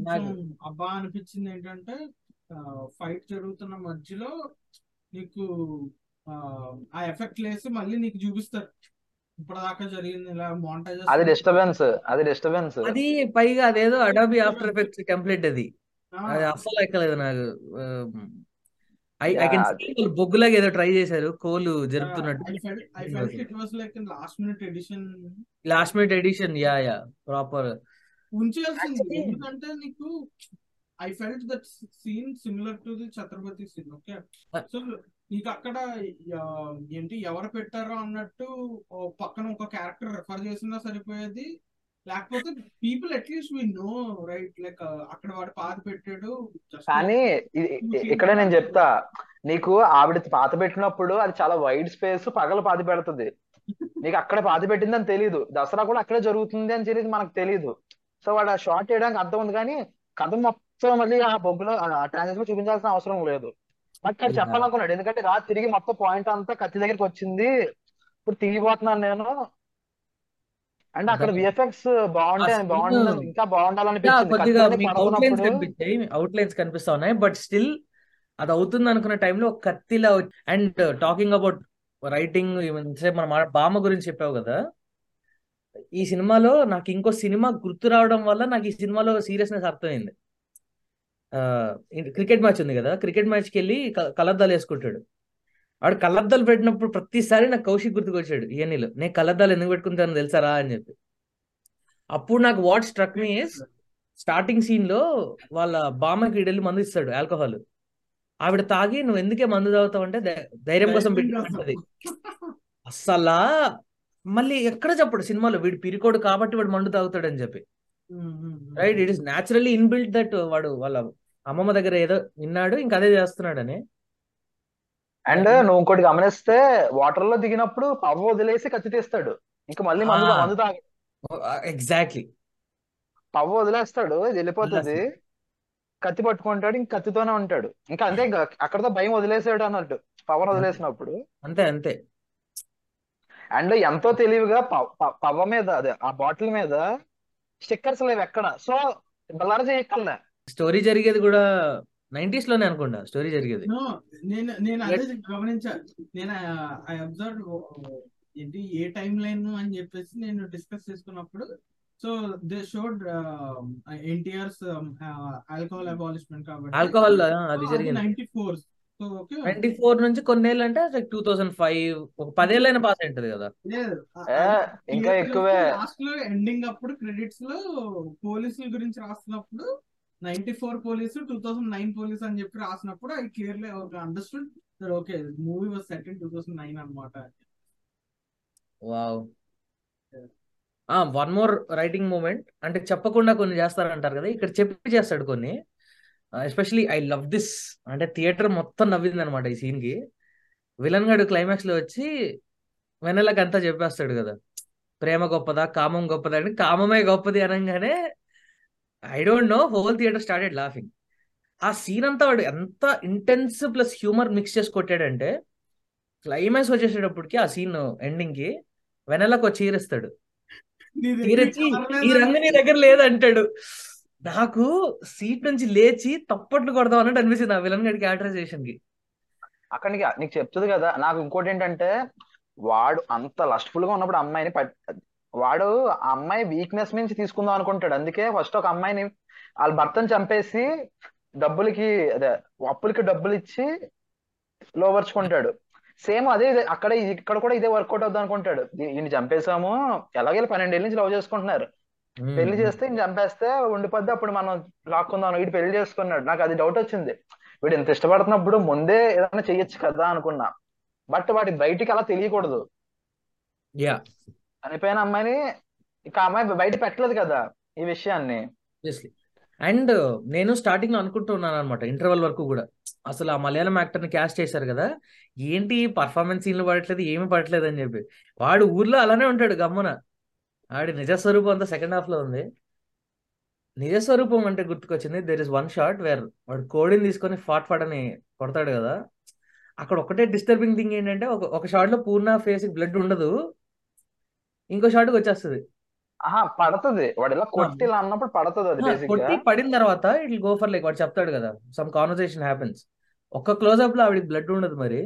నాకు అబ్బా అనిపించింది ఏంటంటే ఫైట్ జరుగుతున్న మధ్యలో నీకు ఆ, ఎఫెక్ట్ లేసి మళ్ళీ నీకు చూపిస్తారు. ఇప్పటిదాకా జరిగింది ఇలా మోంటేజెస్ అది డిస్టర్బెన్స్ అది డిస్టర్బెన్స్ అది పైగా అదేదో అడాబి ఆఫ్టర్ ఎఫెక్ట్స్ టెంప్లెట్ అది. అది అస్సలు ఎక్కలేదు నాకు. ఐ ఐ కెన్ బొగ్గులాగా ఏదో ట్రై చేశారు కోలు జరుపుతున్నట్టు. I felt I felt it was like last minute edition last minute edition yeah yeah proper ఉంచాల్సింది ఎందుకంటే నీకు I felt that scene similar to the Chhatrapati scene okay. So నీకు అక్కడ ఏంటి ఎవరు పెట్టారో అన్నట్టు పక్కన ఒక క్యారెక్టర్ రెఫర్ చేసినా సరిపోయేది. లేకపోతే people at least we know right like అక్కడ వాడు పాత పెట్టాడు కానీ ఇక్కడే నేను చెప్తా నీకు ఆవిడ పాత పెట్టినప్పుడు అది చాలా వైడ్ స్పేస్ పగల పాతి పెడుతుంది. నీకు అక్కడ పాతి పెట్టింది అని తెలియదు దసరా కూడా అక్కడే జరుగుతుంది అని తెలియదు మనకు తెలియదు సో వాడు ఆ షార్ట్ చేయడానికి అర్థం ఉంది కానీ కథ మొత్తం మళ్ళీ ఆ బొగ్గులో ఆ ట్రాన్సాక్షన్ చూపించాల్సిన అవసరం లేదు. అది Yeah. చెప్పాలనుకున్నాడు. ఎందుకంటే రా తిరిగి మొత్తం పాయింట్ అంతా కత్తి దగ్గరికి వచ్చింది. ఇప్పుడు తిరిగిపోతున్నాను నేను. అండ్ అక్కడ విఎఫ్ఎక్స్ బాగుంటే ఆ scene- బాగుండాలి ఇంకా యా బాగుండాలనిపించింది కొద్దిగా కత్తి మీకు అవుట్లైన్స్ పడుతున్నప్పుడు కనిపించాయి. అవుట్లైన్స్ కనిపిస్తా ఉన్నాయి. బట్ స్టిల్ అది అవుతుంది అనుకున్న టైంలో ఒక కత్తిలా అండ్ టాకింగ్ అబౌట్ రైటింగ్ సేపు మన మా- బామ్మ గురించి చెప్పావు కదా. ఈ సినిమాలో నాకు ఇంకో సినిమా గుర్తు రావడం వల్ల నాకు ఈ సినిమాలో సీరియస్నెస్ అర్థమైంది. క్రికెట్ మ్యాచ్ ఉంది కదా క్రికెట్ మ్యాచ్కి వెళ్ళి క- కళ్ళద్దాలు వేసుకుంటాడు. ఆడు కళ్ళద్దాలు పెట్టినప్పుడు ప్రతిసారి నాకు కౌశిక్ గుర్తుకొచ్చాడు ఇవన్నీలో నేను కళ్ళద్దాలు ఎందుకు పెట్టుకుంటాను తెలుసారా? అని చెప్పి. అప్పుడు నాకు what struck me is starting సీన్లో వాళ్ళ బామ్మకి వెళ్ళి మందు ఇస్తాడు ఆల్కహాల్. ఆవిడ తాగి నువ్వు ఎందుకే మందు తాగుతావు? అంటే ధైర్యం కోసం పెట్టుకుంటది. అస్సలా మళ్ళీ ఎక్కడ చెప్పడు సినిమాలో వీడు పిరికోడు కాబట్టి వాడు మందు తాగుతాడు అని చెప్పి. Right it is naturally inbuilt that వాడు వాళ్ళ అమ్మమ్మ దగ్గర ఏదో విన్నాడు ఇంకా అదే చేస్తున్నాడని. అండ్ నువ్వు ఇంకోటి గమనిస్తే వాటర్లో దిగినప్పుడు పవ్వ వదిలేసి కత్తి తీస్తాడు. ఇంకా మళ్ళీ మందు. మందు తాగి ఎగ్జాక్ట్లీ పవ్వ వదిలేస్తాడు వెళ్ళిపోతుంది. కత్తి పట్టుకుంటాడు ఇంక కత్తితోనే ఉంటాడు. ఇంకా అంతే ఇంకా అక్కడతో భయం వదిలేసాడు అన్నట్టు. పవన్ వదిలేసినప్పుడు. అంతే అంతే. అండ్ ఎంతో తెలివిగా ప- ప- పవ్వ మీద అదే ఆ బాటిల్ మీద స్టిక్కర్స్ లేవు ఎక్కడ. సో బల్లార చేయక్కర్లే. స్టోరీ జరిగేది కూడా నైన్టీస్లోనే అనుకుంటా స్టోరీ జరిగేది. No, నేను నేను అదే గమనించా. నేను ఐ అబ్జర్వ్ ఏంటి ఏ టైం లైన్ అని చెప్పేసి నేను డిస్కస్ చేసుకున్నప్పుడు so they showed NTR's alcohol abolishment కాబట్టి ఆల్కహాల్ అది జరిగింది. నైన్టీ ఫోర్ నైన్టీ ఫోర్ నుంచి కొన్నేళ్ళు అంటే లైక్ టూ థౌసండ్ ఫైవ్ ఒక పదేళ్ళైనా పాస్ అయింటది కదా. ఇంకా ఎక్కువే. లాస్ట్లో ఎండింగ్ అప్పుడు క్రెడిట్స్లో పోలీసుల గురించి రాస్తున్నప్పుడు ninety four police two thousand nine police అని చెప్పి రాసినప్పుడు ఐ క్లియర్లీ ఒక understood okay movie was set in two thousand nine అనమాట wow. One more writing moment. అంటే చెప్పకుండా కొన్ని చేస్తారంటారు కదా ఇక్కడ చెప్పి చేస్తాడు కొన్ని. ఎస్పెషలీ ఐ లవ్ దిస్ అంటే థియేటర్ మొత్తం నవ్వింది అనమాట ఈ సీన్కి. విలన్ గడు క్లైమాక్స్లో వచ్చి వెనెలకి అంతా చెప్పేస్తాడు కదా. ప్రేమ గొప్పదా కామం గొప్పదా అంటే కామమే గొప్పది అనగానే I don't know whole theatre started laughing ఆ సీన్ అంతా వాడు ఎంత ఇంటెన్స్ ప్లస్ హ్యూమర్ మిక్స్ చేసి కొట్టాడంటే క్లైమాక్స్ వచ్చేసేటప్పటికి ఆ సీన్ ఎండింగ్కి వెనెలకు చీరిస్తాడు ఈ రంగు నీ దగ్గర లేదంటాడు. నాకు సీట్ నుంచి లేచి తప్పట్లు కొడదాం అన్నట్టు అనిపిస్తుంది ఆ విలన్ గడి క్యారెక్టరైజేషన్కి. అక్కడికి నీకు చెప్తుంది కదా నాకు ఇంకోటి ఏంటంటే వాడు అంత లస్ట్ఫుల్గా ఉన్నప్పుడు అమ్మాయిని వాడు ఆ అమ్మాయి వీక్నెస్ నుంచి తీసుకుందాం అనుకుంటాడు. అందుకే ఫస్ట్ ఒక అమ్మాయిని వాళ్ళ భర్తను చంపేసి డబ్బులకి అదే అప్పులకి డబ్బులు ఇచ్చి లోపరుచుకుంటాడు. సేమ్ అదే అక్కడ ఇక్కడ కూడా ఇదే వర్కౌట్ అవుద్దాం అనుకుంటాడు. ఈయన చంపేశాము ఎలాగైనా పన్నెండేళ్ళ నుంచి లవ్ చేసుకుంటున్నారు. పెళ్ళి చేస్తే ఈయన చంపేస్తే ఉండిపోద్ది. అప్పుడు మనం లాక్కుందాం. వీడు పెళ్ళి చేసుకున్నాడు. నాకు అది డౌట్ వచ్చింది. వీడు ఇంత ఇష్టపడుతున్నప్పుడు ముందే ఏదైనా చెయ్యొచ్చు కదా అనుకున్నా. బట్ వాడి బయటికి అలా తెలియకూడదు. యా చనిపోయిన అమ్మాయిని ఇక ఆ అమ్మాయి బయట పెట్టలేదు కదా ఈ విషయాన్ని. అండ్ నేను స్టార్టింగ్లో అనుకుంటున్నాను అనమాట ఇంటర్వెల్ వరకు కూడా. అసలు ఆ మలయాళం యాక్టర్ని క్యాస్ట్ చేశారు కదా. ఏంటి పర్ఫార్మెన్స్ సీన్లు పడట్లేదు ఏమి పడట్లేదు అని చెప్పి. వాడు ఊర్లో అలానే ఉంటాడు గమ్మున. ఆడి నిజ స్వరూపం అంతా సెకండ్ హాఫ్లో ఉంది. నిజ స్వరూపం అంటే గుర్తుకొచ్చింది. There is one shot where వాడు కోడిని తీసుకొని ఫాట్ ఫాట్ అని కొడతాడు కదా. అక్కడ ఒకటే డిస్టర్బింగ్ థింగ్ ఏంటంటే ఒక ఒక షాట్లో పూర్ణ ఫేస్ బ్లడ్ ఉండదు. ఇంకో షాట్కి వచ్చేస్తుంది. ఆహా పడుతుంది. వాడు ఇలా కొట్టి ఇలా అన్నప్పుడు పడుతుంది అది బేసిక్గా కొట్టి పడిన తర్వాత ఇట్ గో ఫర్ లైక్ వాడు చెప్తాడు కదా. సమ్ కాన్వర్సేషన్ హ్యాపెన్స్ ఒక్క క్లోజ్అప్లో ఆవిడకి బ్లడ్ ఉండదు మరి.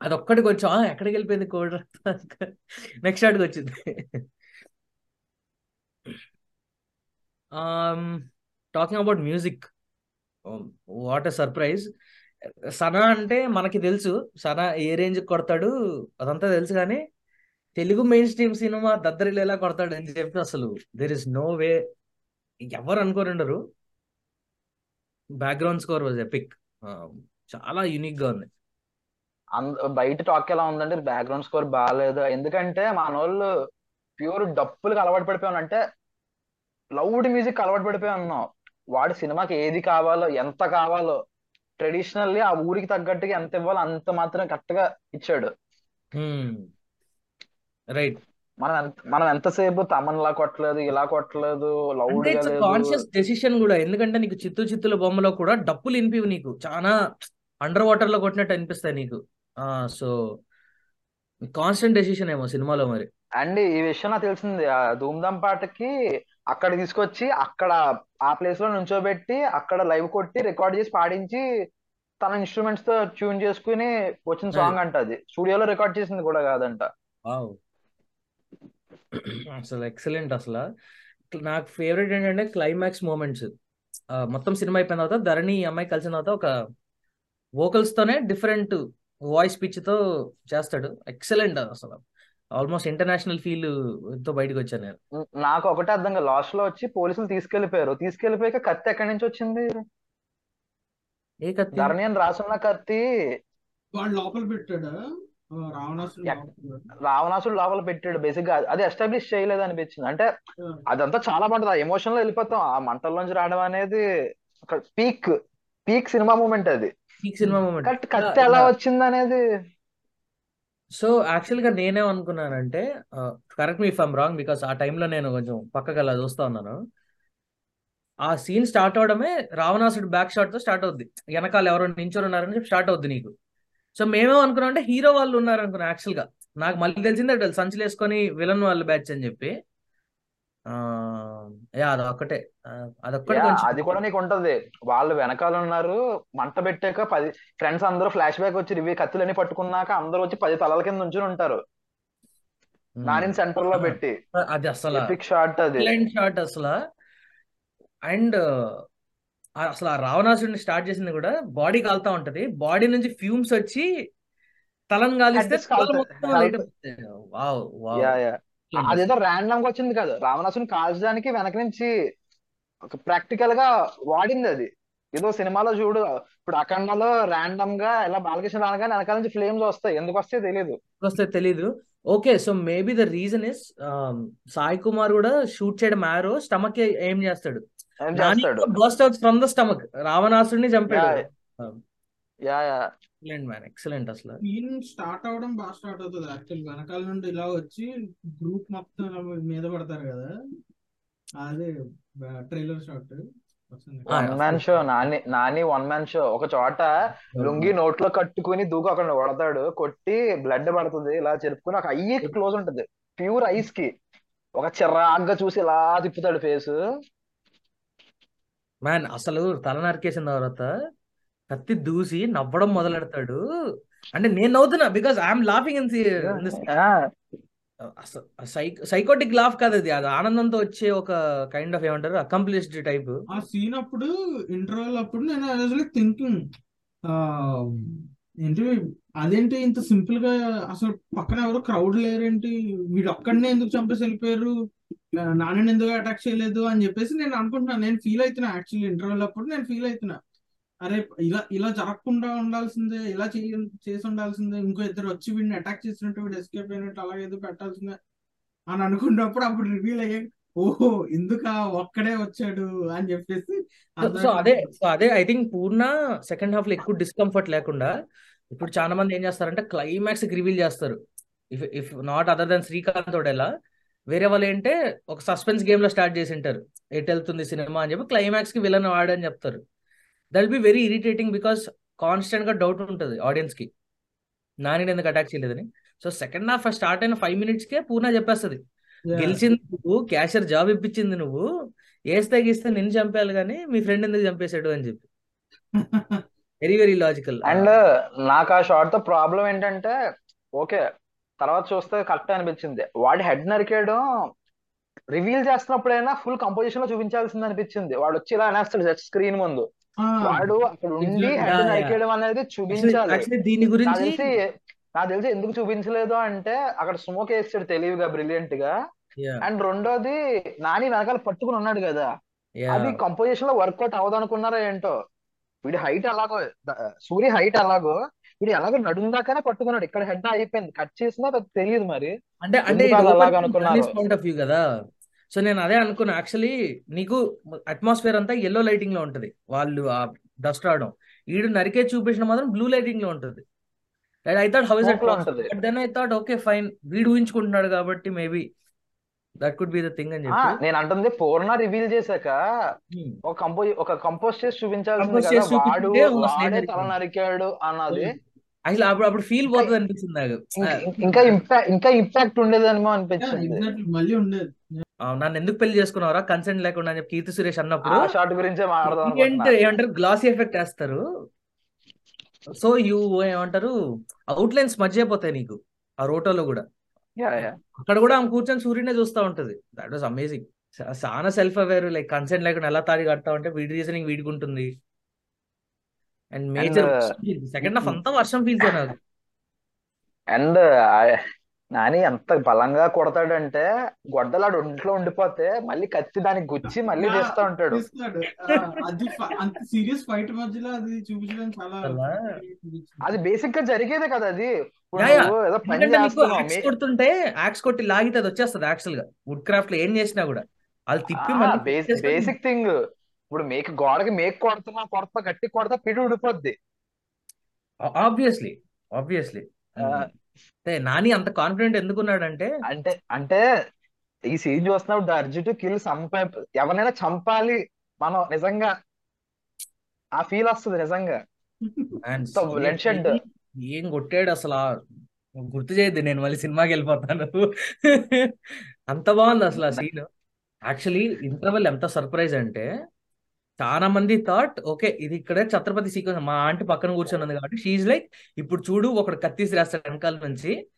అది కొంచెం "ఆ, ఎక్కడికి వెళ్ళిపోయింది కోడ్ నెక్స్ట్ షాట్కి వచ్చింది. Talking about music what a surprise Sana అంటే మనకి తెలుసు సనా ఏ రేంజ్ కొడతాడు అదంతా తెలుసు కానీ తెలుగు మెయిన్ స్ట్రీమ్ సినిమా దద్దరిలు ఎలా కొడతాడు అని చెప్పి అసలు దేర్ ఇస్ నో వే ఎవరు అనుకోరుండరు బ్యాక్గ్రౌండ్ స్కోర్ వాజ్ ఎపిక్ చాలా యూనిక్గా ఉంది. అంద బయట టాక్ ఎలా ఉందంటే బ్యాక్గ్రౌండ్ స్కోర్ బాగాలేదు ఎందుకంటే మన వాళ్ళు ప్యూర్ డప్పులకు అలవాటు పడిపోయాను అంటే లౌడ్ మ్యూజిక్ అలవాటు పడిపోయి ఉన్నాం వాడు సినిమాకి ఏది కావాలో ఎంత కావాలో ట్రెడిషనల్లీ ఆ ఊరికి తగ్గట్టుగా ఎంత ఇవ్వాలో అంత మాత్రం కరెక్ట్గా ఇచ్చాడు రైట్. మనం మనం ఎంతసేపు తమన్లా కొట్టలేదు ఇలా కొట్టలేదు లౌడ్ కాన్షియస్ డెసిషన్ కూడా. ఎందుకంటే నీకు చిత్తు చిత్తుల బొమ్మలో కూడా డప్పులు వినిపివు నీకు. చాలా అండర్ వాటర్లో కొట్టినట్టు అనిపిస్తాయి నీకు. ఆ సో కాన్స్టెంట్ డెసిషన్ ఏమో సినిమాలో మరి. అండ్ ఈ విషయం నాకు తెలిసింది ఆ ధూమ్ధామ్ పాటకి అక్కడ తీసుకొచ్చి అక్కడ ఆ ప్లేస్లో నుంచోబెట్టి అక్కడ లైవ్ కొట్టి రికార్డ్ చేసి పాడించి తన ఇన్స్ట్రుమెంట్స్తో ట్యూన్ చేసుకుని వచ్చిన సాంగ్ అంట అది. స్టూడియోలో రికార్డ్ చేసింది కూడా కాదంట. అసలు ఎక్సలెంట్ అసలు. నాకు ఫేవరెట్ ఏంటంటే క్లైమాక్స్ మూమెంట్స్ మొత్తం సినిమా అయిపోయిన తర్వాత ధరణి అమ్మాయి కలిసిన తర్వాత ఒక vocals తోనే డిఫరెంట్ వాయిస్ పిచ్తో చేస్తాడు. ఎక్సలెంట్ అసలు. ఆల్మోస్ట్ ఇంటర్నేషనల్ ఫీల్తో బయటకు వచ్చాను నేను. నాకు ఒకటే అర్థం కాదు. లాస్ట్లో వచ్చి పోలీసులు తీసుకెళ్ళిపోయారు తీసుకెళ్ళిపోయాక కత్తి ఎక్కడి నుంచి వచ్చింది? ఏ కత్తి? ధరణి అని రాసున్న కత్తి. వాడు లోపల పెట్టాడా? రావణాసుడు లోపల పెట్టాడు? బేసిక్గా అది ఎస్టాబ్లిష్ చేయలేదు అనిపించింది. అంటే అదంతా చాలా బాగుంటది. ఆ ఎమోషన్లో వెళ్ళిపోతాం. ఆ మంటల్లోంచి రావడం అనేది పీక్ పీక్ సినిమా మూమెంట్ అది. Peak cinema moment. కట్ కత్తి ఎలా వచ్చింది అనేది సో యాక్చువల్గా నేనేం అనుకున్నానంటే correct me if wrong because ఆ టైంలో నేను కొంచెం పక్కకి అలా చూస్తా ఉన్నాను. ఆ సీన్ స్టార్ట్ అవడమే రావణాసుడు బ్యాక్ షాట్‌తో స్టార్ట్ అవుద్ది. వెనకాల ఎవరో నించొని ఉన్నారని చెప్పి స్టార్ట్ అవుద్ది నీకు. సో మేమేం అనుకున్నాం అంటే హీరో వాళ్ళు ఉన్నారు యాక్చువల్‌గా. యాక్చువల్గా నాకు మళ్ళీ తెలిసిందే వాళ్ళు సంచులు వేసుకొని విలన్ వాళ్ళు బ్యాచ్ అని చెప్పి. యా అదొక్కటే. ఆ, అదొక్కటి యా కొంచెం అది కూడా నీకు ఉంటది వాళ్ళు వెనకాల ఉన్నారు మంట పెట్టాక పది ఫ్రెండ్స్ అందరూ ఫ్లాష్ బ్యాక్ వచ్చి ఇవి కత్తులన్నీ పట్టుకున్నాక అందరూ వచ్చి పది తలల కింద నుంచుని ఉంటారు. ఉమ్. నానిని సెంటర్లో పెట్టి. అది అసలు ఎపిక్ షాట్ అది. ఎక్సలెంట్ షాట్ అసలు. అండ్ అసలు ఆ రావణాసుడిని స్టార్ట్ చేసింది కూడా బాడీ కాలుతా ఉంటది. బాడీ నుంచి ఫ్యూమ్స్ వచ్చి తలను కాలిస్తే తల కాలుతాయి. మొత్తం అయిపోతుంది. Wow wow. Yeah yeah. అదేదో ర్యాండమ్గా వచ్చింది కాదు. రావణాసుని కాల్చడానికి వెనక నుంచి ఒక ప్రాక్టికల్గా వాడింది అది. ఏదో సినిమాలో చూడు ఇప్పుడు అఖండలో ర్యాండమ్గా ఇలా బాలకృష్ణ రానగానే వెనకాల నుంచి ఫ్లేమ్స్ వస్తాయి. ఎందుకు వస్తాయో తెలియదు వస్తే తెలీదు. Okay so maybe the reason is Sai Kumar కూడా షూట్ చేయడం మ్యారో స్టమక్ ఏం చేస్తాడు? Bust out from the stomach రావణాసుడిని చంపాడు yeah yeah excellent man excellent అసలు. సీన్ స్టార్ట్ అవడం బాగా స్టార్ట్ అవుతుంది యాక్చువల్ వెనకాల నుండి ఇలా వచ్చి గ్రూప్ మొత్తం మీద పడతారు కదా. అదే trailer shot one man show Nani Nani one man show ఒక చోట లుంగి నోట్లో కట్టుకుని దూకు అక్కడ కొడతాడు కొట్టి బ్లడ్ పడుతుంది ఇలా చెరుపుకుని ఒక ఐ క్లోజ్ ఉంటది. ప్యూర్ ఐస్కి. ఒక చిరాగ్గా చూసి ఇలా తిప్పుతాడు ఫేస్ మ్యాన్ అసలు తల నరికేసిన తర్వాత కత్తి దూసి నవ్వడం మొదలెడతాడు. అంటే నేను నవ్వుతున్నా because I'm laughing in psychotic laugh కాదు అది. అది ఆనందంతో వచ్చే ఒక కైండ్ ఆఫ్ ఏమంటారు? అకంప్లిష్డ్ టైప్ ఆ సీన్ అప్పుడు ఇంటర్వెల్ అప్పుడు నేను అసలు థింకింగ్ ఏంటి అదేంటి ఇంత సింపుల్గా అసలు పక్కన ఎవరు క్రౌడ్ లేరేంటి? వీడు ఒక్కడనే ఎందుకు చంపేసి వెళ్ళిపోయారు? నాన్నని ఎందుకు అటాక్ చేయలేదు? అని చెప్పేసి నేను అనుకుంటున్నాను నేను ఫీల్ అవుతున్నా యాక్చువల్లీ ఇంటర్వెల్ అప్పుడు నేను ఫీల్ అవుతున్నా. అరే ఇలా ఇలా జరగకుండా ఉండాల్సిందే ఇలా చేయ చేసి ఉండాల్సిందే ఇంకో ఇద్దరు వచ్చి వీడిని అటాక్ చేసినట్టు వీడు ఎస్కేప్ అయినట్టు అలాగేదో పెట్టాల్సిందే అని అనుకున్నప్పుడు అప్పుడు రివీల్ అయ్యే ఓహో ఎందుకా ఒక్కడే వచ్చాడు అని చెప్పేసి సో అదే సో అదే ఐ థింక్ పూర్ణ సెకండ్ హాఫ్లో ఎక్కువ డిస్కంఫర్ట్ లేకుండా ఇప్పుడు చాలా మంది ఏం చేస్తారంటే క్లైమాక్స్ రివీల్ చేస్తారు. If if not other then Srikanth తోడేలా వేరే వాళ్ళు ఏంటే ఒక సస్పెన్స్ గేమ్లో స్టార్ట్ చేసి ఉంటారు. ఎటు వెళ్తుంది సినిమా అని చెప్పి క్లైమాక్స్కి విలన్ వాడని చెప్తారు. That be very irritating because కాన్స్టెంట్గా డౌట్ ఉంటుంది ఆడియన్స్కి. నాని ఎందుకు అటాక్ చేయలేదని. సో సెకండ్ హాఫ్ స్టార్ట్ అయిన ఫైవ్ మినిట్స్ కే పూర్ణ చెప్పేస్తుంది. గెలిచింది నువ్వు క్యాషియర్ జాబ్ ఇప్పించింది నువ్వు వేస్తే గీస్తే నిన్ను చంపేయాలి కానీ మీ ఫ్రెండ్ ఎందుకు చంపేశాడు అని చెప్పి. వెరీ వెరీ లాజికల్ అండ్ నాకు ఆ షార్ట్తో ప్రాబ్లం ఏంటంటే ఓకే తర్వాత చూస్తే కరెక్ట్ అనిపించింది. వాడి హెడ్ నరికేయడం రివీల్ చేస్తున్నప్పుడైనా ఫుల్ కంపోజిషన్లో చూపించాల్సింది అనిపించింది. వాడు వచ్చి ఇలా అనేస్తాడు స్క్రీన్ ముందు. వాడు అక్కడ ఉండి. హెడ్. నరికేయడం అనేది చూపించాలి. యాక్చువల్లీ దీని నాకు గురించి తెలిసి నాకు తెలిసి ఎందుకు చూపించలేదు అంటే అక్కడ స్మోక్ వేసాడు తెలివిగా బ్రిలియంట్గా అండ్ రెండోది నాని వెనకాల పట్టుకుని ఉన్నాడు కదా. అది కంపోజిషన్లో వర్కౌట్ అవ్వదు అనుకున్నారా ఏంటో. వీడి హైట్ అలాగో సూర్య హైట్ అలాగో వీడు ఎలాగో నడుం దాకానే పట్టుకున్నాడు. ఇక్కడ హెడ్ అయిపోయింది. కట్ చేసినా తెలియదు మరి. అంటే అంటే అలాగ కదా. సో నేను అదే అనుకున్నా. యాక్చువల్లీ నీకు అట్మాస్ఫియర్ అంతా ఎల్లో లైటింగ్లో ఉంటది. వాళ్ళు ఆ డస్ట్ రావడం. ఈడు నరికే చూపించడం మాత్రం బ్లూ లైటింగ్లో ఉంటది. I thought how is Smoke లో ఉంటది. But then I thought okay fine వీడు ఊహించుకుంటున్నాడు కాబట్టి maybe that could be the thing అని చెప్పి. నేను అంటుంది పూర్ణ రివీల్ చేశాక. ఒక కంపోజ్ ఒక కంపోజ్ చేసి చూపించాల్సింది వాడు వాడే scenery. తల నరికాడు అన్నది అసలు అప్పుడు అప్పుడు ఫీల్ పోతుంది అనిపించింది నాకు. ఇంకా ఇంకా ఇంపాక్ట్ ఇంకా ఇంపాక్ట్ ఉండేదేమో అనిపించింది. మళ్ళీ ఉండేది. నన్ను ఎందుకు పెళ్ళి చేసుకున్నారా కన్సెంట్ లేకుండా అని చెప్పి కీర్తి సురేష్ అన్నప్పుడు షార్ట్ గురించే మాట్లాడదాం ఏమంటారు? గ్లాసీ ఎఫెక్ట్ వేస్తారు. సో యూ ఏమంటారు? అవుట్ లైన్స్ మధ్య అయిపోతాయి నీకు ఆ రోటోలో కూడా. అక్కడ కూడా ఆమె కూర్చొని సూర్యునే చూస్తూ ఉంటది. దట్ వాస్ అమేజింగ్ చాలా సెల్ఫ్ అవేర్ లైక్ కన్సెంట్ లేకుండా ఎలా తాడి కడతా ఉంటే వీడి రీజనింగ్ వీడికి ఉంటుంది అండ్ మేజర్ సెకండ్ హాఫ్ అంతా వర్షం ఫీల్ నాకు అండ్ నాని ఎంత బలంగా కొడతాడంటే గొడ్డలాడు ఒంట్లో ఉండిపోతే మళ్ళీ కత్తి దానికి గుచ్చి మళ్ళీ తీస్తా ఉంటాడు. అది అంత సీరియస్ ఫైట్ మధ్యలో అది చూపించడం చాలా? అది బేసిక్గా జరిగేదే కదా అది. ఏదో పని యాక్స్ కొడుతుంటే యాక్స్ కొట్టి లాగితే అది వచ్చేస్తుంది యాక్చువల్గా. వుడ్ క్రాఫ్ట్లో ఏం చేసినా కూడా. వాళ్ళు తిప్పి బేసిక్ థింగ్ ఇప్పుడు మేక్ గోడకి మేక్ కొడుతున్నా కొడతా గట్టి కొడతా పిడి ఉడిపోద్ది ఆబ్వియస్లీ ఆబ్వియస్లీ ఆ, నాని అంత కాన్ఫిడెంట్ ఎందుకున్నాడంటే అంటే అంటే ఈ సీన్ చూస్తున్నప్పుడు అర్జున్ కిల్ చంప ఎవరైనా చంపాలి మనం నిజంగా ఆ ఫీల్ వస్తుంది నిజంగా. ఏం కొట్టాడు అసలు? గుర్తు చేయద్దు నేను మళ్ళీ సినిమాకి వెళ్ళిపోతాను. అంత బాగుంది అసలు ఆ సీన్ యాక్చువల్లీ ఇంటర్వెల్ ఎంత సర్ప్రైజ్ అంటే చాలా మంది థాట్ ఓకే ఇది ఇక్కడ ఛత్రపతి సీక్వెన్స్. మా ఆంటీ పక్కన కూర్చొని ఉంది కాబట్టి షీఈ్ లైక్ ఇప్పుడు చూడు ఒకడు కత్తి రాస్తాడు వెనకాల నుంచి.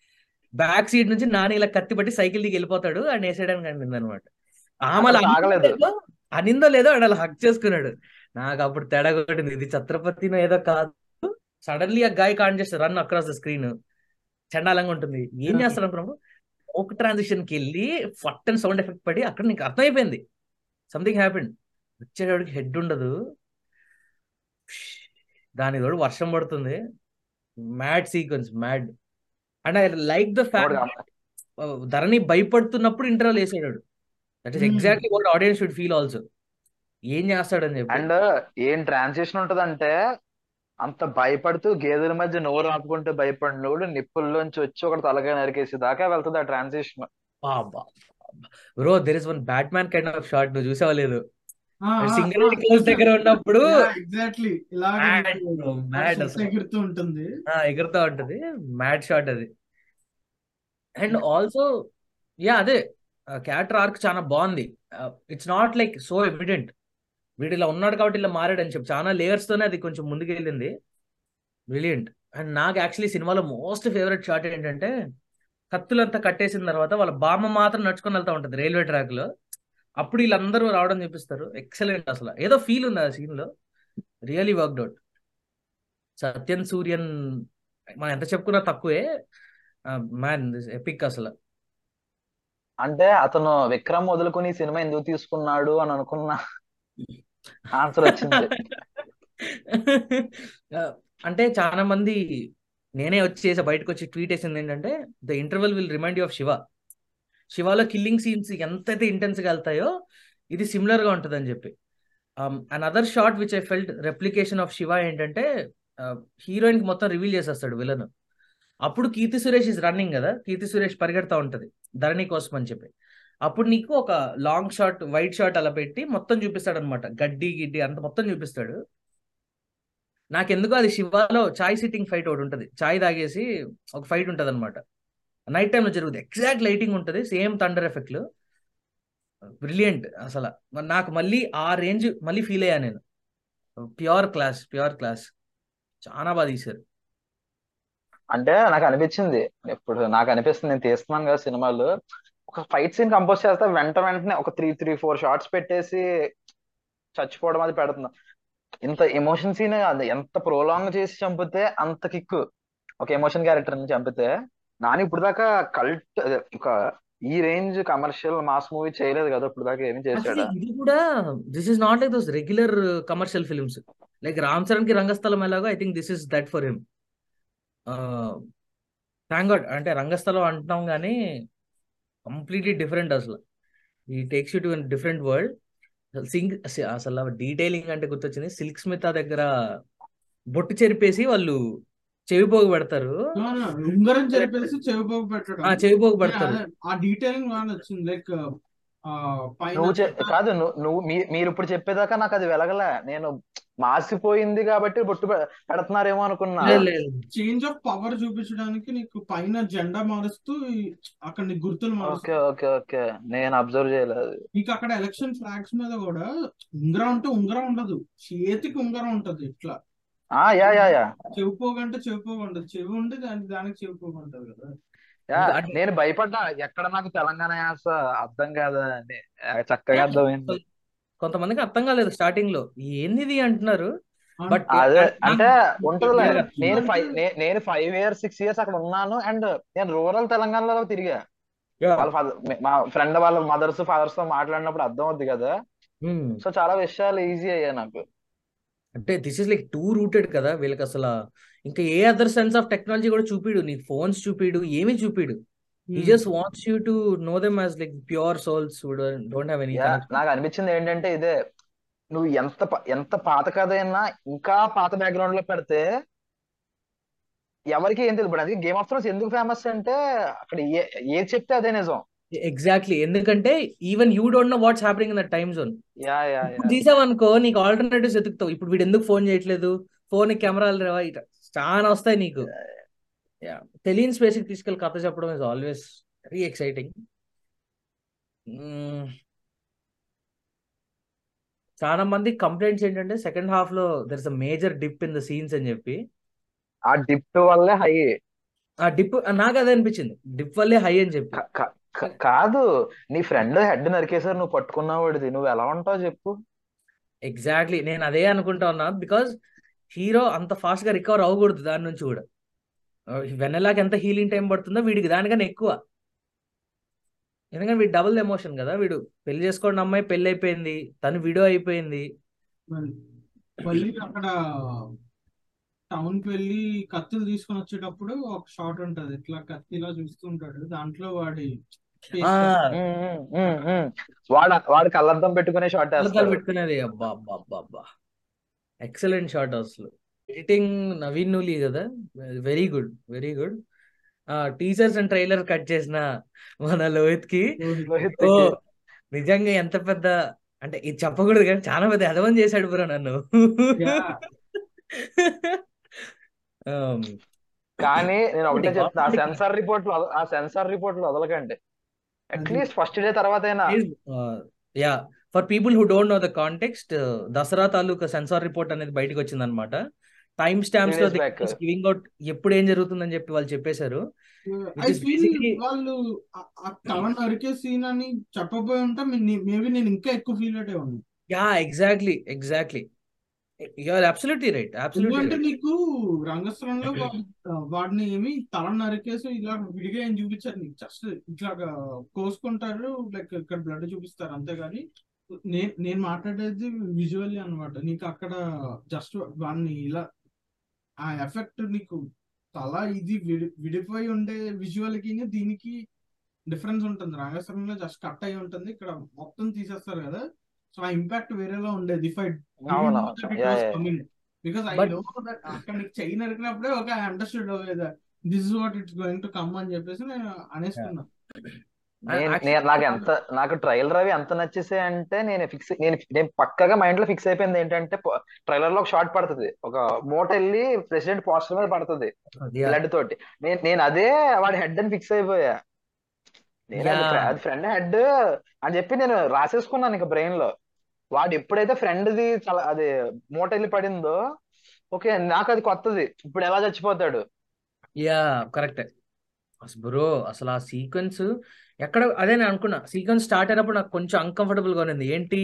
బ్యాక్ సీట్ నుంచి నాని ఇలా కత్తి పట్టి సైకిల్ దిగి వెళ్ళిపోతాడు అని వేసేయడానికి అనిపింది అనమాట ఆమె. అనిందో లేదో- అనిందో ఆడు అలా హక్ చేసుకున్నాడు. నాకు అప్పుడు తేడా కొట్టింది. ఇది ఛత్రపతినో ఏదో కాదు. సడన్లీ ఆ గాయ కాన్ చేస్తే రన్ అక్రాస్ ద స్క్రీన్ చండాలంగా ఉంటుంది. ఏం చేస్తాడు అనుకున్నప్పుడు ఒక ట్రాన్సిషన్కి వెళ్ళి ఫట్ అండ్ సౌండ్ ఎఫెక్ట్ పడి అక్కడ నీకు అర్థమైపోయింది. సంథింగ్ హ్యాపెండ్ వచ్చేటోడికి హెడ్ ఉండదు. దాని తోడు వర్షం పడుతుంది. Mad sequence mad and I like the fact Dharani భయపడుతున్నప్పుడు interval వేసాడు that is. Exactly what audience should feel also ఏం చేస్తాడని చెప్పి. అండ్ ఏం ట్రాన్సిషన్ ఉంటదంటే అంత భయపడుతూ గేదెల మధ్య నోరు ఆపుకుంటూ భయపడినోడు నిప్పుల్లోంచి వచ్చి ఒకటి తలకాయ నరికేసి దాకా వెళ్తుంది ఆ transition bro there is one Batman kind of shot నువ్వు చూసావా లేదు? సింగిల్ క్లోజ్ దగ్గర ఉన్నప్పుడు ఎగ్జాక్ట్లీ. అసలు. ఎగురుతూ ఉంటుంది. ఆ, ఎగురుతా ఉంటది. మ్యాడ్ షాట్ అది. అండ్ ఆల్సో యా అదే. క్యారెక్టర్ ఆర్క్ చాలా బాగుంది. It's not like so evident వీడు ఇలా ఉన్నాడు కాబట్టి ఇలా మారాడు అని చెప్పి చాలా లేయర్స్ తోనే అది కొంచెం ముందుకెళ్ళింది. బ్రిలియంట్ అండ్ నాకు యాక్చువల్లీ సినిమాలో మోస్ట్ ఫేవరెట్ షాట్ ఏంటంటే కత్తులంతా కట్టేసిన తర్వాత వాళ్ళ బామ్మ మాత్రం నడుచుకొని వెళ్తా ఉంటది రైల్వే ట్రాక్లో. అప్పుడు వీళ్ళందరూ రావడం చూపిస్తారు. ఎక్సలెంట్ అసలు. ఏదో ఫీల్ ఉంది ఆ సీన్లో. Really worked out Sathyan Sooryan మనం ఎంత చెప్పుకున్నా తక్కువే. మ్యాన్ ఎపిక్ అసలు. అంటే అతను విక్రమ్ వదులుకుని సినిమా ఎందుకు తీసుకున్నాడు అని అనుకున్న ఆన్సర్ వచ్చింది. అంటే చాలా మంది నేనే వచ్చి చేసా బయటకు వచ్చి ట్వీట్ వేసింది ఏంటంటే the interval will remind you of Shiva శివాలో killing scenes ఎంతైతే ఇంటెన్స్గా వెళ్తాయో ఇది సిమిలర్గా ఉంటుంది అని చెప్పి. And other shot which I felt replication of Shiva ఏంటంటే uh, హీరోయిన్కి మొత్తం రివీల్ చేసేస్తాడు విలన్ అప్పుడు కీర్తి సురేష్ ఇస్ రన్నింగ్ కదా కీర్తి సురేష్ పరిగెడతా ఉంటది ధరణి కోసం అని చెప్పి. అప్పుడు నీకు ఒక లాంగ్ షాట్ వైట్ షాట్ అలా పెట్టి మొత్తం చూపిస్తాడు అనమాట గడ్డి గిడ్డి అంత మొత్తం చూపిస్తాడు. నాకెందుకో అది శివాలో చాయ్ సిట్టింగ్ ఫైట్ ఒకటి ఉంటుంది. చాయ్ తాగేసి ఒక ఫైట్ ఉంటుంది అనమాట నైట్ టైంలో జరుగుతుంది ఎగ్జాక్ట్ లైటింగ్ ఉంటుంది. సేమ్ థండర్ ఎఫెక్ట్లు బ్రిలియంట్ అసలు. మరి నాకు మళ్ళీ ఆ రేంజ్ మళ్ళీ ఫీల్ అయ్యా నేను. ప్యూర్ క్లాస్ ప్యూర్ క్లాస్ చాలా బాగా తీశారు. అంటే నాకు అనిపించింది. ఇప్పుడు నాకు అనిపిస్తుంది నేను తీస్తున్నాను కదా సినిమాలు. ఒక ఫైట్ సీన్ కంపోజ్ చేస్తే వెంట వెంటనే ఒక త్రీ త్రీ ఫోర్ షార్ట్స్ పెట్టేసి చచ్చిపోవడం అది పెడుతుంది. ఇంత ఎమోషన్ సీన్ ఎంత ప్రోలాంగ్ చేసి చంపితే అంత కిక్ ఒక ఎమోషన్ క్యారెక్టర్ని చంపితే నాని ఇప్పుడు దాకా కల్ట్ ఒక ఈ రేంజ్ కమర్షియల్ మాస్ మూవీ చేయలేదు కదా ఇప్పుడు దాకా ఏమి చేశాడా? ఇది కూడా this is not like those regular commercial films like Ram చరణ్కి Rangasthalam ఎలాగో I think this is that for him thank God అంటే రంగస్థలం అంటున్నాం కానీ కంప్లీట్లీ డిఫరెంట్ అసలు. ఈ takes you to different world Singh అసలు డీటెయిలింగ్ అంటే గుర్తొచ్చింది. సిల్క్ స్మిత దగ్గర బొట్టు చెరిపేసి వాళ్ళు చెవి పోగు పెడతారు No, no, ఉంగరం చెరిపేసి చెవిపోగు పెట్టడం ఆ చెవి పోగు Yeah, పెడతారు ఆ డీటెయిలింగ్ బాగా నచ్చింది లైక్ నువ్వు కాదు నువ్వు మీరు ఇప్పుడు చెప్పేదాకా నాకు అది వెలగలే. నేను మాసిపోయింది కాబట్టి బొట్టు పెడుతున్నారేమో అనుకున్నా. లేదు, లేదు. చేంజ్ ఆఫ్ పవర్ చూపించడానికి నీకు పైన జెండా మారుస్తూ అక్కడ నీకు గుర్తులు ఓకే మారుస్తూ ఓకే ఓకే. నేను అబ్జర్వ్ చేయలేదు. నీకు అక్కడ ఎలక్షన్ ఫ్లాగ్స్ మీద కూడా ఉంగరం అంటే ఉంగరం ఉండదు. చేతికి ఉంగరం ఉంటది ఇట్లా. ఆ యా యా యా. చెవి ఉండి దానికి దానికి ఉంటది కదా. యా నేను భయపడ్డా. ఎక్కడ నాకు తెలంగాణ యాస అర్థం కాదా అని. చక్కగా అర్థమైంది. కొంతమందికి అర్థం కాలేదు స్టార్టింగ్లో. ఏంది ఇది అంటున్నారు బట్ అదే అంటే ఉంటదిలే. Yeah. నేను ఫైవ్ నేను ఫైవ్ ఇయర్స్ సిక్స్ ఇయర్స్ అక్కడ ఉన్నాను అండ్ నేను రూరల్ తెలంగాణలో తిరిగా. వాళ్ళ ఫాదర్ మా ఫ్రెండ్ వాళ్ళ మదర్స్ ఫాదర్స్తో మాట్లాడినప్పుడు అర్థం అవుద్ది కదా. సో చాలా విషయాలు ఈజీ అయ్యాయి నాకు. అంటే this is like too rooted కదా వీళ్ళకి అసలు ఇంకా ఏ అదర్ సెన్స్ ఆఫ్ టెక్నాలజీ కూడా చూపిడు. నీకు ఫోన్స్ చూపిడు ఏమీ చూపిడు. He just wants you to know them as like pure souls don't have any నాకు అనిపించింది ఏంటంటే ఇదే. నువ్వు ఎంత ఎంత పాత కథ అయినా ఇంకా పాత బ్యాక్గ్రౌండ్లో పెడితే ఎవరికి ఏం తెలియదు. అది గేమ్ ఆఫ్ థ్రోన్స్ ఎందుకు ఫేమస్ అంటే అక్కడ ఏ ఏది చెప్తే అదే నిజం. ఎగ్జాక్ట్లీ ఎందుకంటే even you don't know what's happening in the time zone తీసావనుకో నీకు ఆల్టర్నేటివ్స్ ఎతుకుతావు ఇప్పుడు వీడు ఎందుకు ఫోన్ చేయట్లేదు? ఫోన్ కెమెరాలు రావా ఇట చాలా వస్తాయి నీకు. తెలియని స్పేస్కి తీసుకెళ్ళి కథ చెప్పడం ఇస్ ఆల్వేస్ వెరీ ఎక్సైటింగ్ చాలా మంది కంప్లైంట్స్ ఏంటంటే సెకండ్ హాఫ్లో there is a major dip in the scenes అని చెప్పి. ఆ డిప్ వల్లే హై ఆ డిప్ నాకు అదే అనిపించింది. డిప్ వల్లే హై అని చెప్పి. కాదు నీ ఫ్రెండ్ హెడ్ నరికేసారు నువ్వు పట్టుకున్నావాడిది నువ్వు ఎలా ఉంటావు చెప్పు. ఎగ్జాక్ట్లీ నేను అదే అనుకుంటా ఉన్నా బికాజ్ హీరో అంత ఫాస్ట్గా రికవర్ అవ్వకూడదు దాని నుంచి కూడా. వెన్నెలాకి ఎంత హీలింగ్ టైం పడుతుందో వీడికి దానికన్నా ఎక్కువ. ఎందుకంటే వీడు డబుల్ ఎమోషన్ కదా వీడు పెళ్ళి చేసుకోవడం అమ్మాయి పెళ్ళి అయిపోయింది తను వీడియో అయిపోయింది. అక్కడ టౌన్కి వెళ్ళి కత్తులు తీసుకొని వచ్చేటప్పుడు ఒక షాట్ ఉంటది. ఇట్లా కత్తిలా చూస్తుంటాడు దాంట్లో వాడి వాడు వాడు కళ్ళద్దం పెట్టుకునే షాట్ పెట్టుకునేది అబ్బా అబ్బా అబ్బా అబ్బా. ఎక్సలెంట్ షాట్ అసలు. ఎడిటింగ్ నవీన్ నూలి కదా? Very good very good teachers and trailer cut చేసిన మన లోహిత్కి. నిజంగా ఎంత పెద్ద అంటే ఇది చెప్పకూడదు కానీ చాలా పెద్ద అదవం చేశాడు బ్రో నన్ను. కానీ నేను ఒకటే చెప్తున్నా ఆ. సెన్సార్ రిపోర్ట్లు ఆ సెన్సార్ రిపోర్ట్లు వదలకండి అట్లీస్ట్ ఫస్ట్ డే తర్వాత yeah for people who don't know the context Dasara taluka censor report అనేది బయటకు వచ్చింది అనమాట టైం స్టాంప్స్లో గివింగ్ అవుట్ ఎప్పుడు ఏం జరుగుతుందని చెప్పి వాళ్ళు చెప్పేశారు. వాళ్ళు నరికే సీన్ అని చెప్పబోయి ఉంటే మేబీ నేను ఇంకా ఎక్కువ ఫీల్ అయ్యే ఉన్నాను yeah exactly exactly you're absolutely right absolutely right నీకు రంగస్థలంలో వాడి- వాడిని ఏమి తల నరికేసి ఇలా విడిగా ఏం చూపించారు నీకు జస్ట్ ఇట్లా కోసుకుంటారు లైక్ ఇక్కడ బ్లడ్ చూపిస్తారు అంతేగాని నేను నేను మాట్లాడేది విజువల్లీ అన్నమాట. నీకు అక్కడ జస్ట్ వాడిని ఇలా ఆ ఎఫెక్ట్ నీకు తల ఇది విడి విడిపోయి ఉండే విజువల్కి దీనికి డిఫరెన్స్ ఉంటుంది. రంగస్థలంలో జస్ట్ కట్ అయి ఉంటుంది. ఇక్కడ మొత్తం తీసేస్తారు కదా. సో ఆ ఇంపాక్ట్ వేరేలా ఉండేది. If I because I know that అక్కడ నీకు చెయ్యి నరికినప్పుడే ఒక understood this is what it's going to come అని చెప్పేసి నేను అనేసుకున్నా. నేను నాకు ఎంత నాకు ట్రైలర్ అవి ఎంత నచ్చేసాయి అంటే నేను ఫిక్స్ నేను నేను పక్కగా మైండ్లో ఫిక్స్ అయిపోయింది ఏంటంటే ట్రైలర్లో ఒక షాట్ పడుతుంది. ఒక మూట వెళ్ళి ప్రెసిడెంట్ పోస్టర్ మీద పడుతుంది. బ్లడ్ తోటి. నేను నేను అదే వాడి హెడ్ అని ఫిక్స్ అయిపోయా. నేను అది ఫ్రెండ్ హెడ్ అని చెప్పి నేను రాసేసుకున్నాను ఇక బ్రెయిన్లో. వాడు ఎప్పుడైతే ఫ్రెండ్ది చాలా అది మూట వెళ్ళి పడిందో ఓకే నాకు అది కొత్తది. ఇప్పుడు ఎలా చచ్చిపోతాడు? యా కరెక్ట్ అసలు బ్రో అసలు ఆ సీక్వెన్స్ ఎక్కడ అదే నేను అనుకున్నా. సీక్వెన్స్ స్టార్ట్ అయినప్పుడు నాకు కొంచెం uncomfortable గా ఉంది ఏంటి?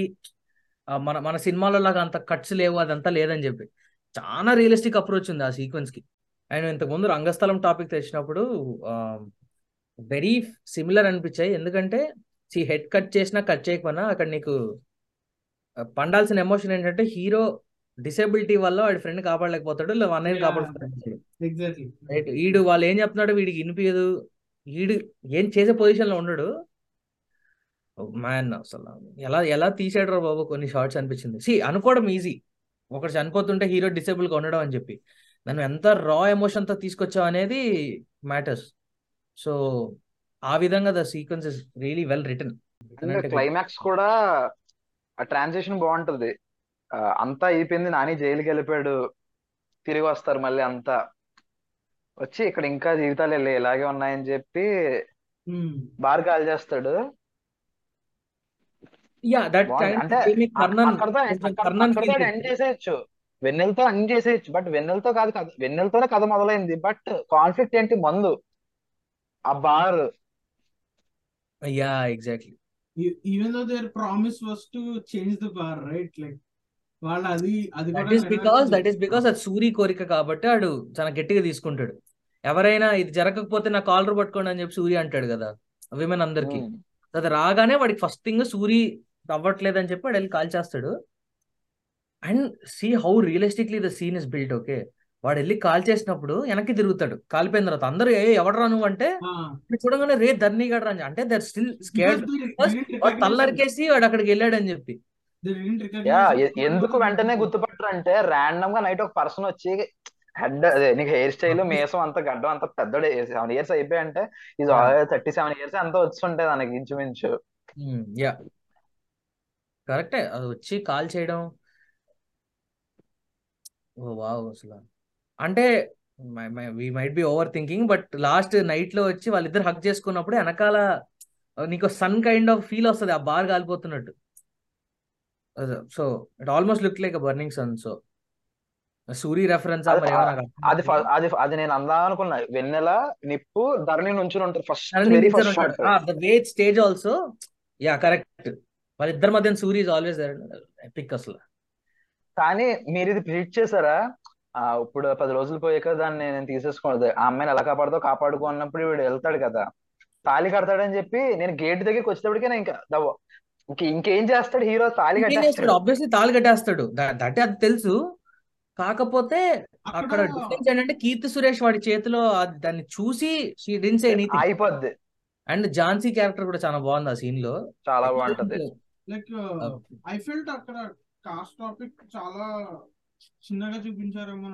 ఆ మన మన సినిమాలో లాగా అంత కట్స్ లేవు అదంతా లేదని చెప్పి. చాలా రియలిస్టిక్ అప్రోచ్ ఉంది ఆ సీక్వెన్స్కి. అండ్ ఇంతకుముందు రంగస్థలం టాపిక్ తెచ్చినప్పుడు వెరీ సిమిలర్ అనిపించాయి. ఎందుకంటే సి హెడ్ కట్ చేసినా కట్ చేయకపోయినా అక్కడ నీకు పండాల్సిన ఎమోషన్ ఏంటంటే హీరో డిసేబిలిటీ వల్ల వాడి ఫ్రెండ్ కాపాడలేకపోతాడు లేదా అన్నయ్యని యా కాపాడుతాడు ఎగ్జాక్ట్లీ రైట్ ఈడు వాళ్ళు ఏం చెప్తున్నాడు వీడికి వినిపించదు ఈడు ఏం చేసే పొజిషన్లో ఉండడు మ్యాన్ అసలు. ఎలా ఎలా తీసాడు రా బాబు కొన్ని షార్ట్స్ అనిపించింది. సి అనుకోవడం ఈజీ ఒకటి చనిపోతుంటే హీరో డిసేబుల్గా ఉండడం అని చెప్పి. నన్ను ఎంత రా ఎమోషన్తో తీసుకొచ్చావు అనేది మ్యాటర్స్ సో ఆ విధంగా the sequence is really well written climax కూడా ఆ ట్రాన్సిషన్ బాగుంటది. అంతా అయిపోయింది. నాని జైలుకి వెళ్ళిపోయాడు. తిరిగి వస్తారు మళ్ళీ అంతా. వచ్చి ఇక్కడ ఇంకా జీవితాలు వెళ్ళి ఇలాగే ఉన్నాయని చెప్పి బార్ కాల్ చేస్తాడు. యా దట్ బాగుంది. కైండ్ అంటే ఆఫ్ అక్- కర్ణన్ అక్కడతో కొంచెం అక్కడ- కర్ణన్ అక్కడతో ఫీల్ ఎండ్ చేసేయచ్చు. వెన్నెలతో ఎండ్ చేసేయచ్చు. బట్ వెన్నెలతో కాదు కథ వెన్నెలతోనే కథ మొదలైంది. బట్ కాన్ఫ్లిక్ట్ ఏంటి? మందు. ఆ bar. Yeah exactly even though their promise was to change the bar right like వాళ్ళు అది అది that is because that is because అది సూరి కోరిక కాబట్టి ఆడు చాలా గట్టిగా తీసుకుంటాడు. ఎవరైనా ఇది జరగకపోతే నా కాలర్ పట్టుకోండి అని చెప్పి సూరి అంటాడు కదా విమెన్ అందరికి. అది రాగానే వాడికి ఫస్ట్ థింగ్ సూరి అవ్వట్లేదు అని చెప్పి వాడు వెళ్ళి కాల్ చేస్తాడు. And see how realistically the scene is built okay వాడు వెళ్ళి కాల్ చేసినప్పుడు వెనక్కి తిరుగుతాడు. కాలిపోయిన తర్వాత అందరూ ఏ ఎవడరా నువ్వు? అంటే చూడగానే రే ధర్నీ గడ్రా అని అంటే దర్ స్టిల్ స్కేర్డ్. వాడు తల్లరికేసి వాడు అక్కడికి వెళ్ళాడని చెప్పి. ఎందుకు వెంటనే గుర్తుపట్టరు అంటే ర్యాండమ్గా నైట్ ఒక పర్సన్ వచ్చి హెడ్ అదే నీకు హెయిర్ స్టైల్ మేసం అంత గడ్డం అంత పెద్దడే సెవెన్ ఇయర్స్ అయిపోయి అంటే ఇది థర్టీ సెవెన్ ఇయర్స్ అంత వచ్చి ఉంటాయి దానికి ఇంచుమించు. యా. కరెక్టే. అది వచ్చి కాల్ చేయడం. ఓ వావ్ అసలు. అంటే we might be overthinking but last నైట్లో వచ్చి వాళ్ళిద్దరు హక్ చేసుకున్నప్పుడు వెనకాల నీకు సన్ కైండ్ ఆఫ్ ఫీల్ వస్తుంది ఆ bar కాలిపోతున్నట్టు so it almost look like burning sun so Suri reference అది అది అది నేను అందాం అనుకున్నా. వెన్నెల నిప్పు ధరణి నుంచి ఉంటుంది first way stage also yeah correct వాళ్ళిద్దరి మధ్య సూరి ఇస్ ఆల్వేస్ ఎపిక్ అసలు. కానీ మీరు ఇది ప్రిడిక్ట్ చేశారా? ఆ, ఇప్పుడు పది రోజులు పోయాక దాన్ని నేను తీసేసుకోలేదు ఆ అమ్మాయిని ఎలా కాపాడుతో కాపాడుకో అన్నప్పుడు వీడు వెళ్తాడు కదా. తాళి కడతాడని చెప్పి నేను గేట్ దగ్గరికి వచ్చేటప్పటికే నేను ఇంకా దవ్వ- ఇంక ఇంకేం చేస్తాడు హీరో? తాళి కట్టేస్తాడు. ఆబ్వియస్లీ తాళి కట్టేస్తాడు. దట్ అది తెలుసు. కాకపోతే అక్కడ అక్కడ డిఫరెన్స్ ఏంటంటే కీర్తి సురేష్ వాడి చేతిలో అది- దాన్ని చూసి షీ డిన్ సే ఎనీథింగ్ అయిపోద్ది. అండ్ ఝాన్సీ క్యారెక్టర్ కూడా చాలా బాగుంది ఆ సీన్లో. చాలా బాగుంటది. లైక్ ఐ ఫెల్ట్ అక్కడ కాస్ట్ టాపిక్ చాలా చిన్నగా చూపించారేమో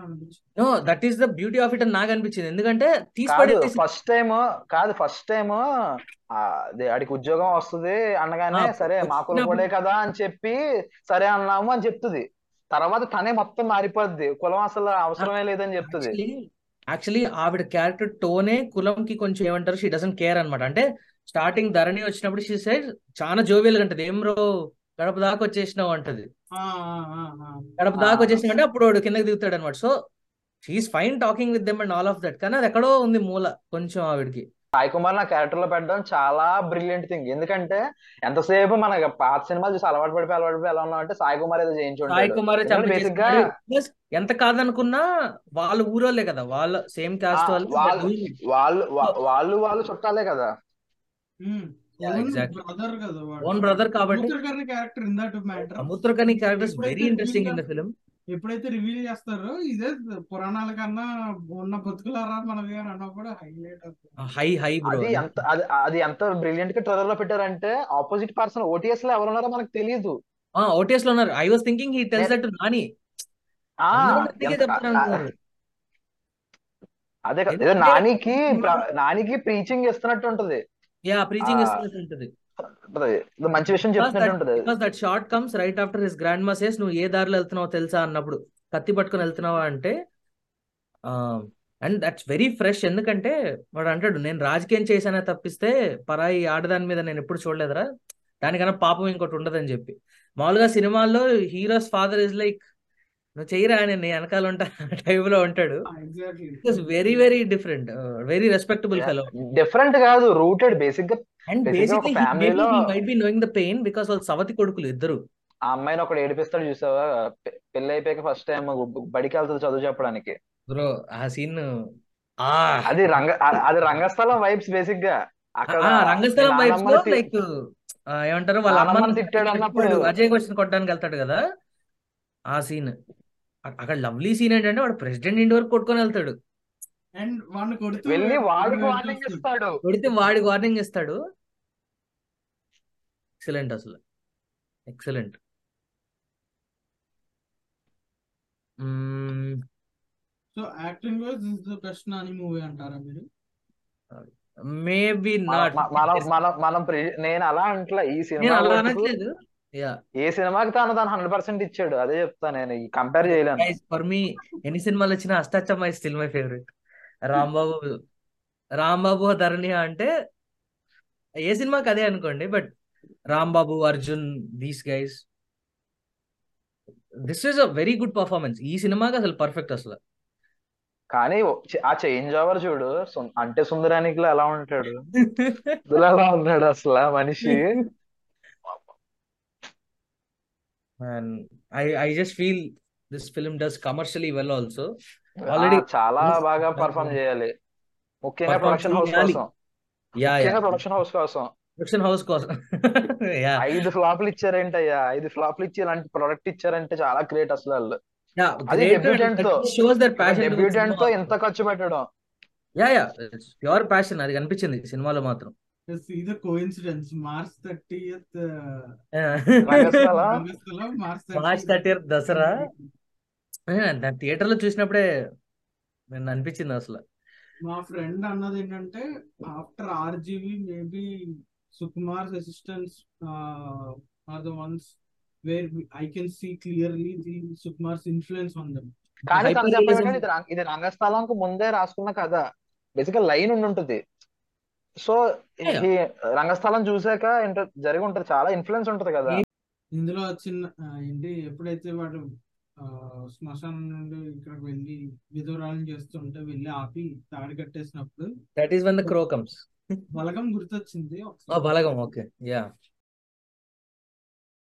no that is the beauty of it అని నాకు అనిపించింది. ఎందుకంటే తీసి ఫస్ట్ టైం కాదు ఫస్ట్ టైం ఆడికి ఉద్యోగం వస్తుంది అనగానే సరే మా వచ్చినప్పుడు- కులపోడే కదా అని చెప్పి సరే అన్నాము అని చెప్తుంది. తర్వాత తనే మొత్తం మారిపోద్ది. కులం అసలు అవసరమే లేదని చెప్తుంది. యాక్చువల్లీ ఆవిడ క్యారెక్టర్ టోనే కులంకి కొంచెం ఏమంటారు షీ డజన్ కేర్ అనమాట అంటే స్టార్టింగ్ ధరణి వచ్చినప్పుడు షీ సైడ్ చాలా జోవియల్ అంటది ఏం రో గడప దాకా వచ్చేసినావు అంటది. గడప దాకా అంటే అప్పుడు వాడు కిందకి దిగుతాడు అనమాట so she's fine talking with them and all of that కానీ అది ఎక్కడో ఉంది మూల కొంచెం ఆవిడకి. సాయి కుమార్ నా క్యారెక్టర్లో పెట్టడం చాలా బ్రిలియంట్ థింగ్ ఎందుకంటే ఎంతసేపు మన పాత సినిమాలు చూసి అలవాటు పడిపోయి అలవాటు పడిపోయి ఎలా ఉన్నాం అంటే సాయి కుమార్ ఏదో చేయించి సాయి కుమార్ బేసిక్గా ఎంత కాదనుకున్నా వాళ్ళ ఊరోళ్ళే కదా. వాళ్ళ సేమ్ ఆ, కాస్ట్ వాళ్ళు వాళ్ళు వాళ్ళు చుట్టాలే కదా. ఓన్. బ్రదర్ కదా వాడు. ఓన్ బ్రదర్ కాబట్టి character in that matter Samuthirakani characters very interesting in the reveal film ఎప్పుడైతే రివీల్ చేస్తారో ఇదే పురాణాల కన్నా ఉన్న బతుకులారా మనవి అని అన్నప్పుడు హైలైట్ హై హై బ్రో అది ఎంత అది ఎంత బ్రిలియంట్గా ట్రైలర్లో పెట్టారంటే ఆపోజిట్ పర్సన్ ఓటీఎస్లో ఎవరు ఉన్నారో మనకు తెలియదు ఓటీఎస్లో ఉన్నారు. I was thinking he tells that Nani ఆ ఆ-. అదే కదా. నానికి నానికి ప్రీచింగ్ ఇస్తున్నట్టు ఉంటది. యా ప్రీచింగ్ ఇస్తున్నట్టు ఉంటుంది మంచి విషయం because that short comes right after his grandma says నువ్వు ఏ దారిలో వెళ్తున్నావో తెలుసా? అన్నప్పుడు కత్తి పట్టుకొని వెళ్తున్నావా అంటే అండ్ దట్స్ వెరీ ఫ్రెష్ ఎందుకంటే వాడు అంటాడు నేను రాజకీయం చేశానే తప్పిస్తే పరాయి ఆడదాని మీద నేను ఎప్పుడు చూడలేదురా. దానికన్నా పాపం ఇంకోటి ఉండదని చెప్పి. మామూలుగా సినిమాల్లో హీరోస్ ఫాదర్ ఇస్ లైక్ నువ్వు చెయ్యరా నేను నీ వెనకాల ఉంటా టైప్లో ఉంటాడు exactly it's very very different very respectable fellow different కాదు రూటెడ్ బేసిక్గా and basically might be knowing the pain because వాళ్ళు సవతి కొడుకులు ఇద్దరు. ఆ అమ్మాయిని ఒకడు ఏడిపిస్తాడు చూసావా? పెళ్ళి అయిపోయాక ఫస్ట్ టైం బడికి వెళ్తుంది చదువు చెప్పడానికి. బ్రో ఆ సీన్ ఆ అది రంగ అది రంగస్థలం వైబ్స్ బేసిక్గా. అక్కడ ఆ రంగస్థలం వైబ్స్ లైక్ ఏమంటారు? వాళ్ళ అమ్మని తిట్టాడు అన్నప్పుడు అజయ్ క్వశ్చన్ కొట్టడానికి వెళ్తాడు కదా? ఆ సీన్. అక్కడ లవ్లీ సీన్ ఏంటంటే వాడు ప్రెసిడెంట్ ఇంటి వరకు కొట్టుకొని వెళ్తాడు. అండ్ వాడిని కొడుతూ వెళ్ళి వాడికి వాడు వార్నింగ్ ఇస్తాడు. కొడితే వాడికి వార్నింగ్ ఇస్తాడు. ఎక్సలెంట్ అసలు. Excellent. So acting wise this the best Nani movie అంటారా మీరు? Maybe not. మనం మనం నేను అలా అంటలే ఈ నేను సినిమా అలా మటుకు అనట్లేదు. ఏ సినిమాకి తాను తాను హండ్రెడ్ పర్సెంట్ ఇచ్చాడు. అదే చెప్తా నేను. కంపేర్ చేయలేను. ఫర్ మీ ఎన్ని సినిమాలు వచ్చినా Ashtachamma is still my favourite Rambabu Rambabu Dharani అంటే ఏ సినిమాకి అదే అనుకోండి but Rambabu Arjun these guys this is a very good performance ఈ సినిమాకి అసలు పర్ఫెక్ట్ అసలు. కానీ ఆ చేంజ్ ఓవర్ చూడు. అంటే సుందరానికి ఎలా ఉంటాడు? ఎలా ఉన్నాడు అసలు మనిషి? And I I just feel this film does commercially well also already చాలా బాగా పర్ఫామ్ చేయాలి. ముఖ్యంగా ప్రొడక్షన్ హౌస్ కోసం. యా యా ప్రొడక్షన్ హౌస్ కోసం. ప్రొడక్షన్ హౌస్ కోసం. యా ఐదు ఫ్లాప్లు ఇచ్చారేంటయ్యా? ఐదు ఫ్లాప్లు ఇచ్చి ఇలాంటి ప్రొడక్ట్ ఇచ్చారంటే చాలా గ్రేట్ అసలు వాళ్ళు. అది డెబ్యూటెంట్తో. షోస్ దట్ ప్యాషన్ డెబ్యూటెంట్తో ఎంత ఖర్చు పెట్టడం. యా యా ప్యూర్ ప్యాషన్ అది కనిపించింది సినిమాలో మాత్రం. ఇది coincidence March thirtieth March March thirty Dasara? థియేటర్లో చూసినప్పుడే నేను అనిపించింది అసలు. మా ఫ్రెండ్ అన్నది ఏంటంటే after RGV maybe Sukumar's assistants are the ones where I can see clearly the Sukumar's influence on them. కానీ ఇది రంగ- ఇది రంగస్థలంకు ముందే రాసుకున్న కథ. బేసిక్ లైన్ ఉండి ఉంటుంది సో ఈ రంగస్థలం చూసాక ఏంటో జరిగి ఉంటది చాలా ఇన్ఫ్లుయెన్స్ ఉంటది కదా. ఇందులో చిన్న ఏంటి ఎప్పుడైతే వాడు శ్మశానం నుండి ఇక్కడికి వెళ్ళి విధురాలను చేస్తుంటే వెళ్ళి ఆపి తాడి కట్టేసినప్పుడు that is one the crow comes Balagam గుర్తొచ్చింది ఒకసారి. బలగం ఓకే యా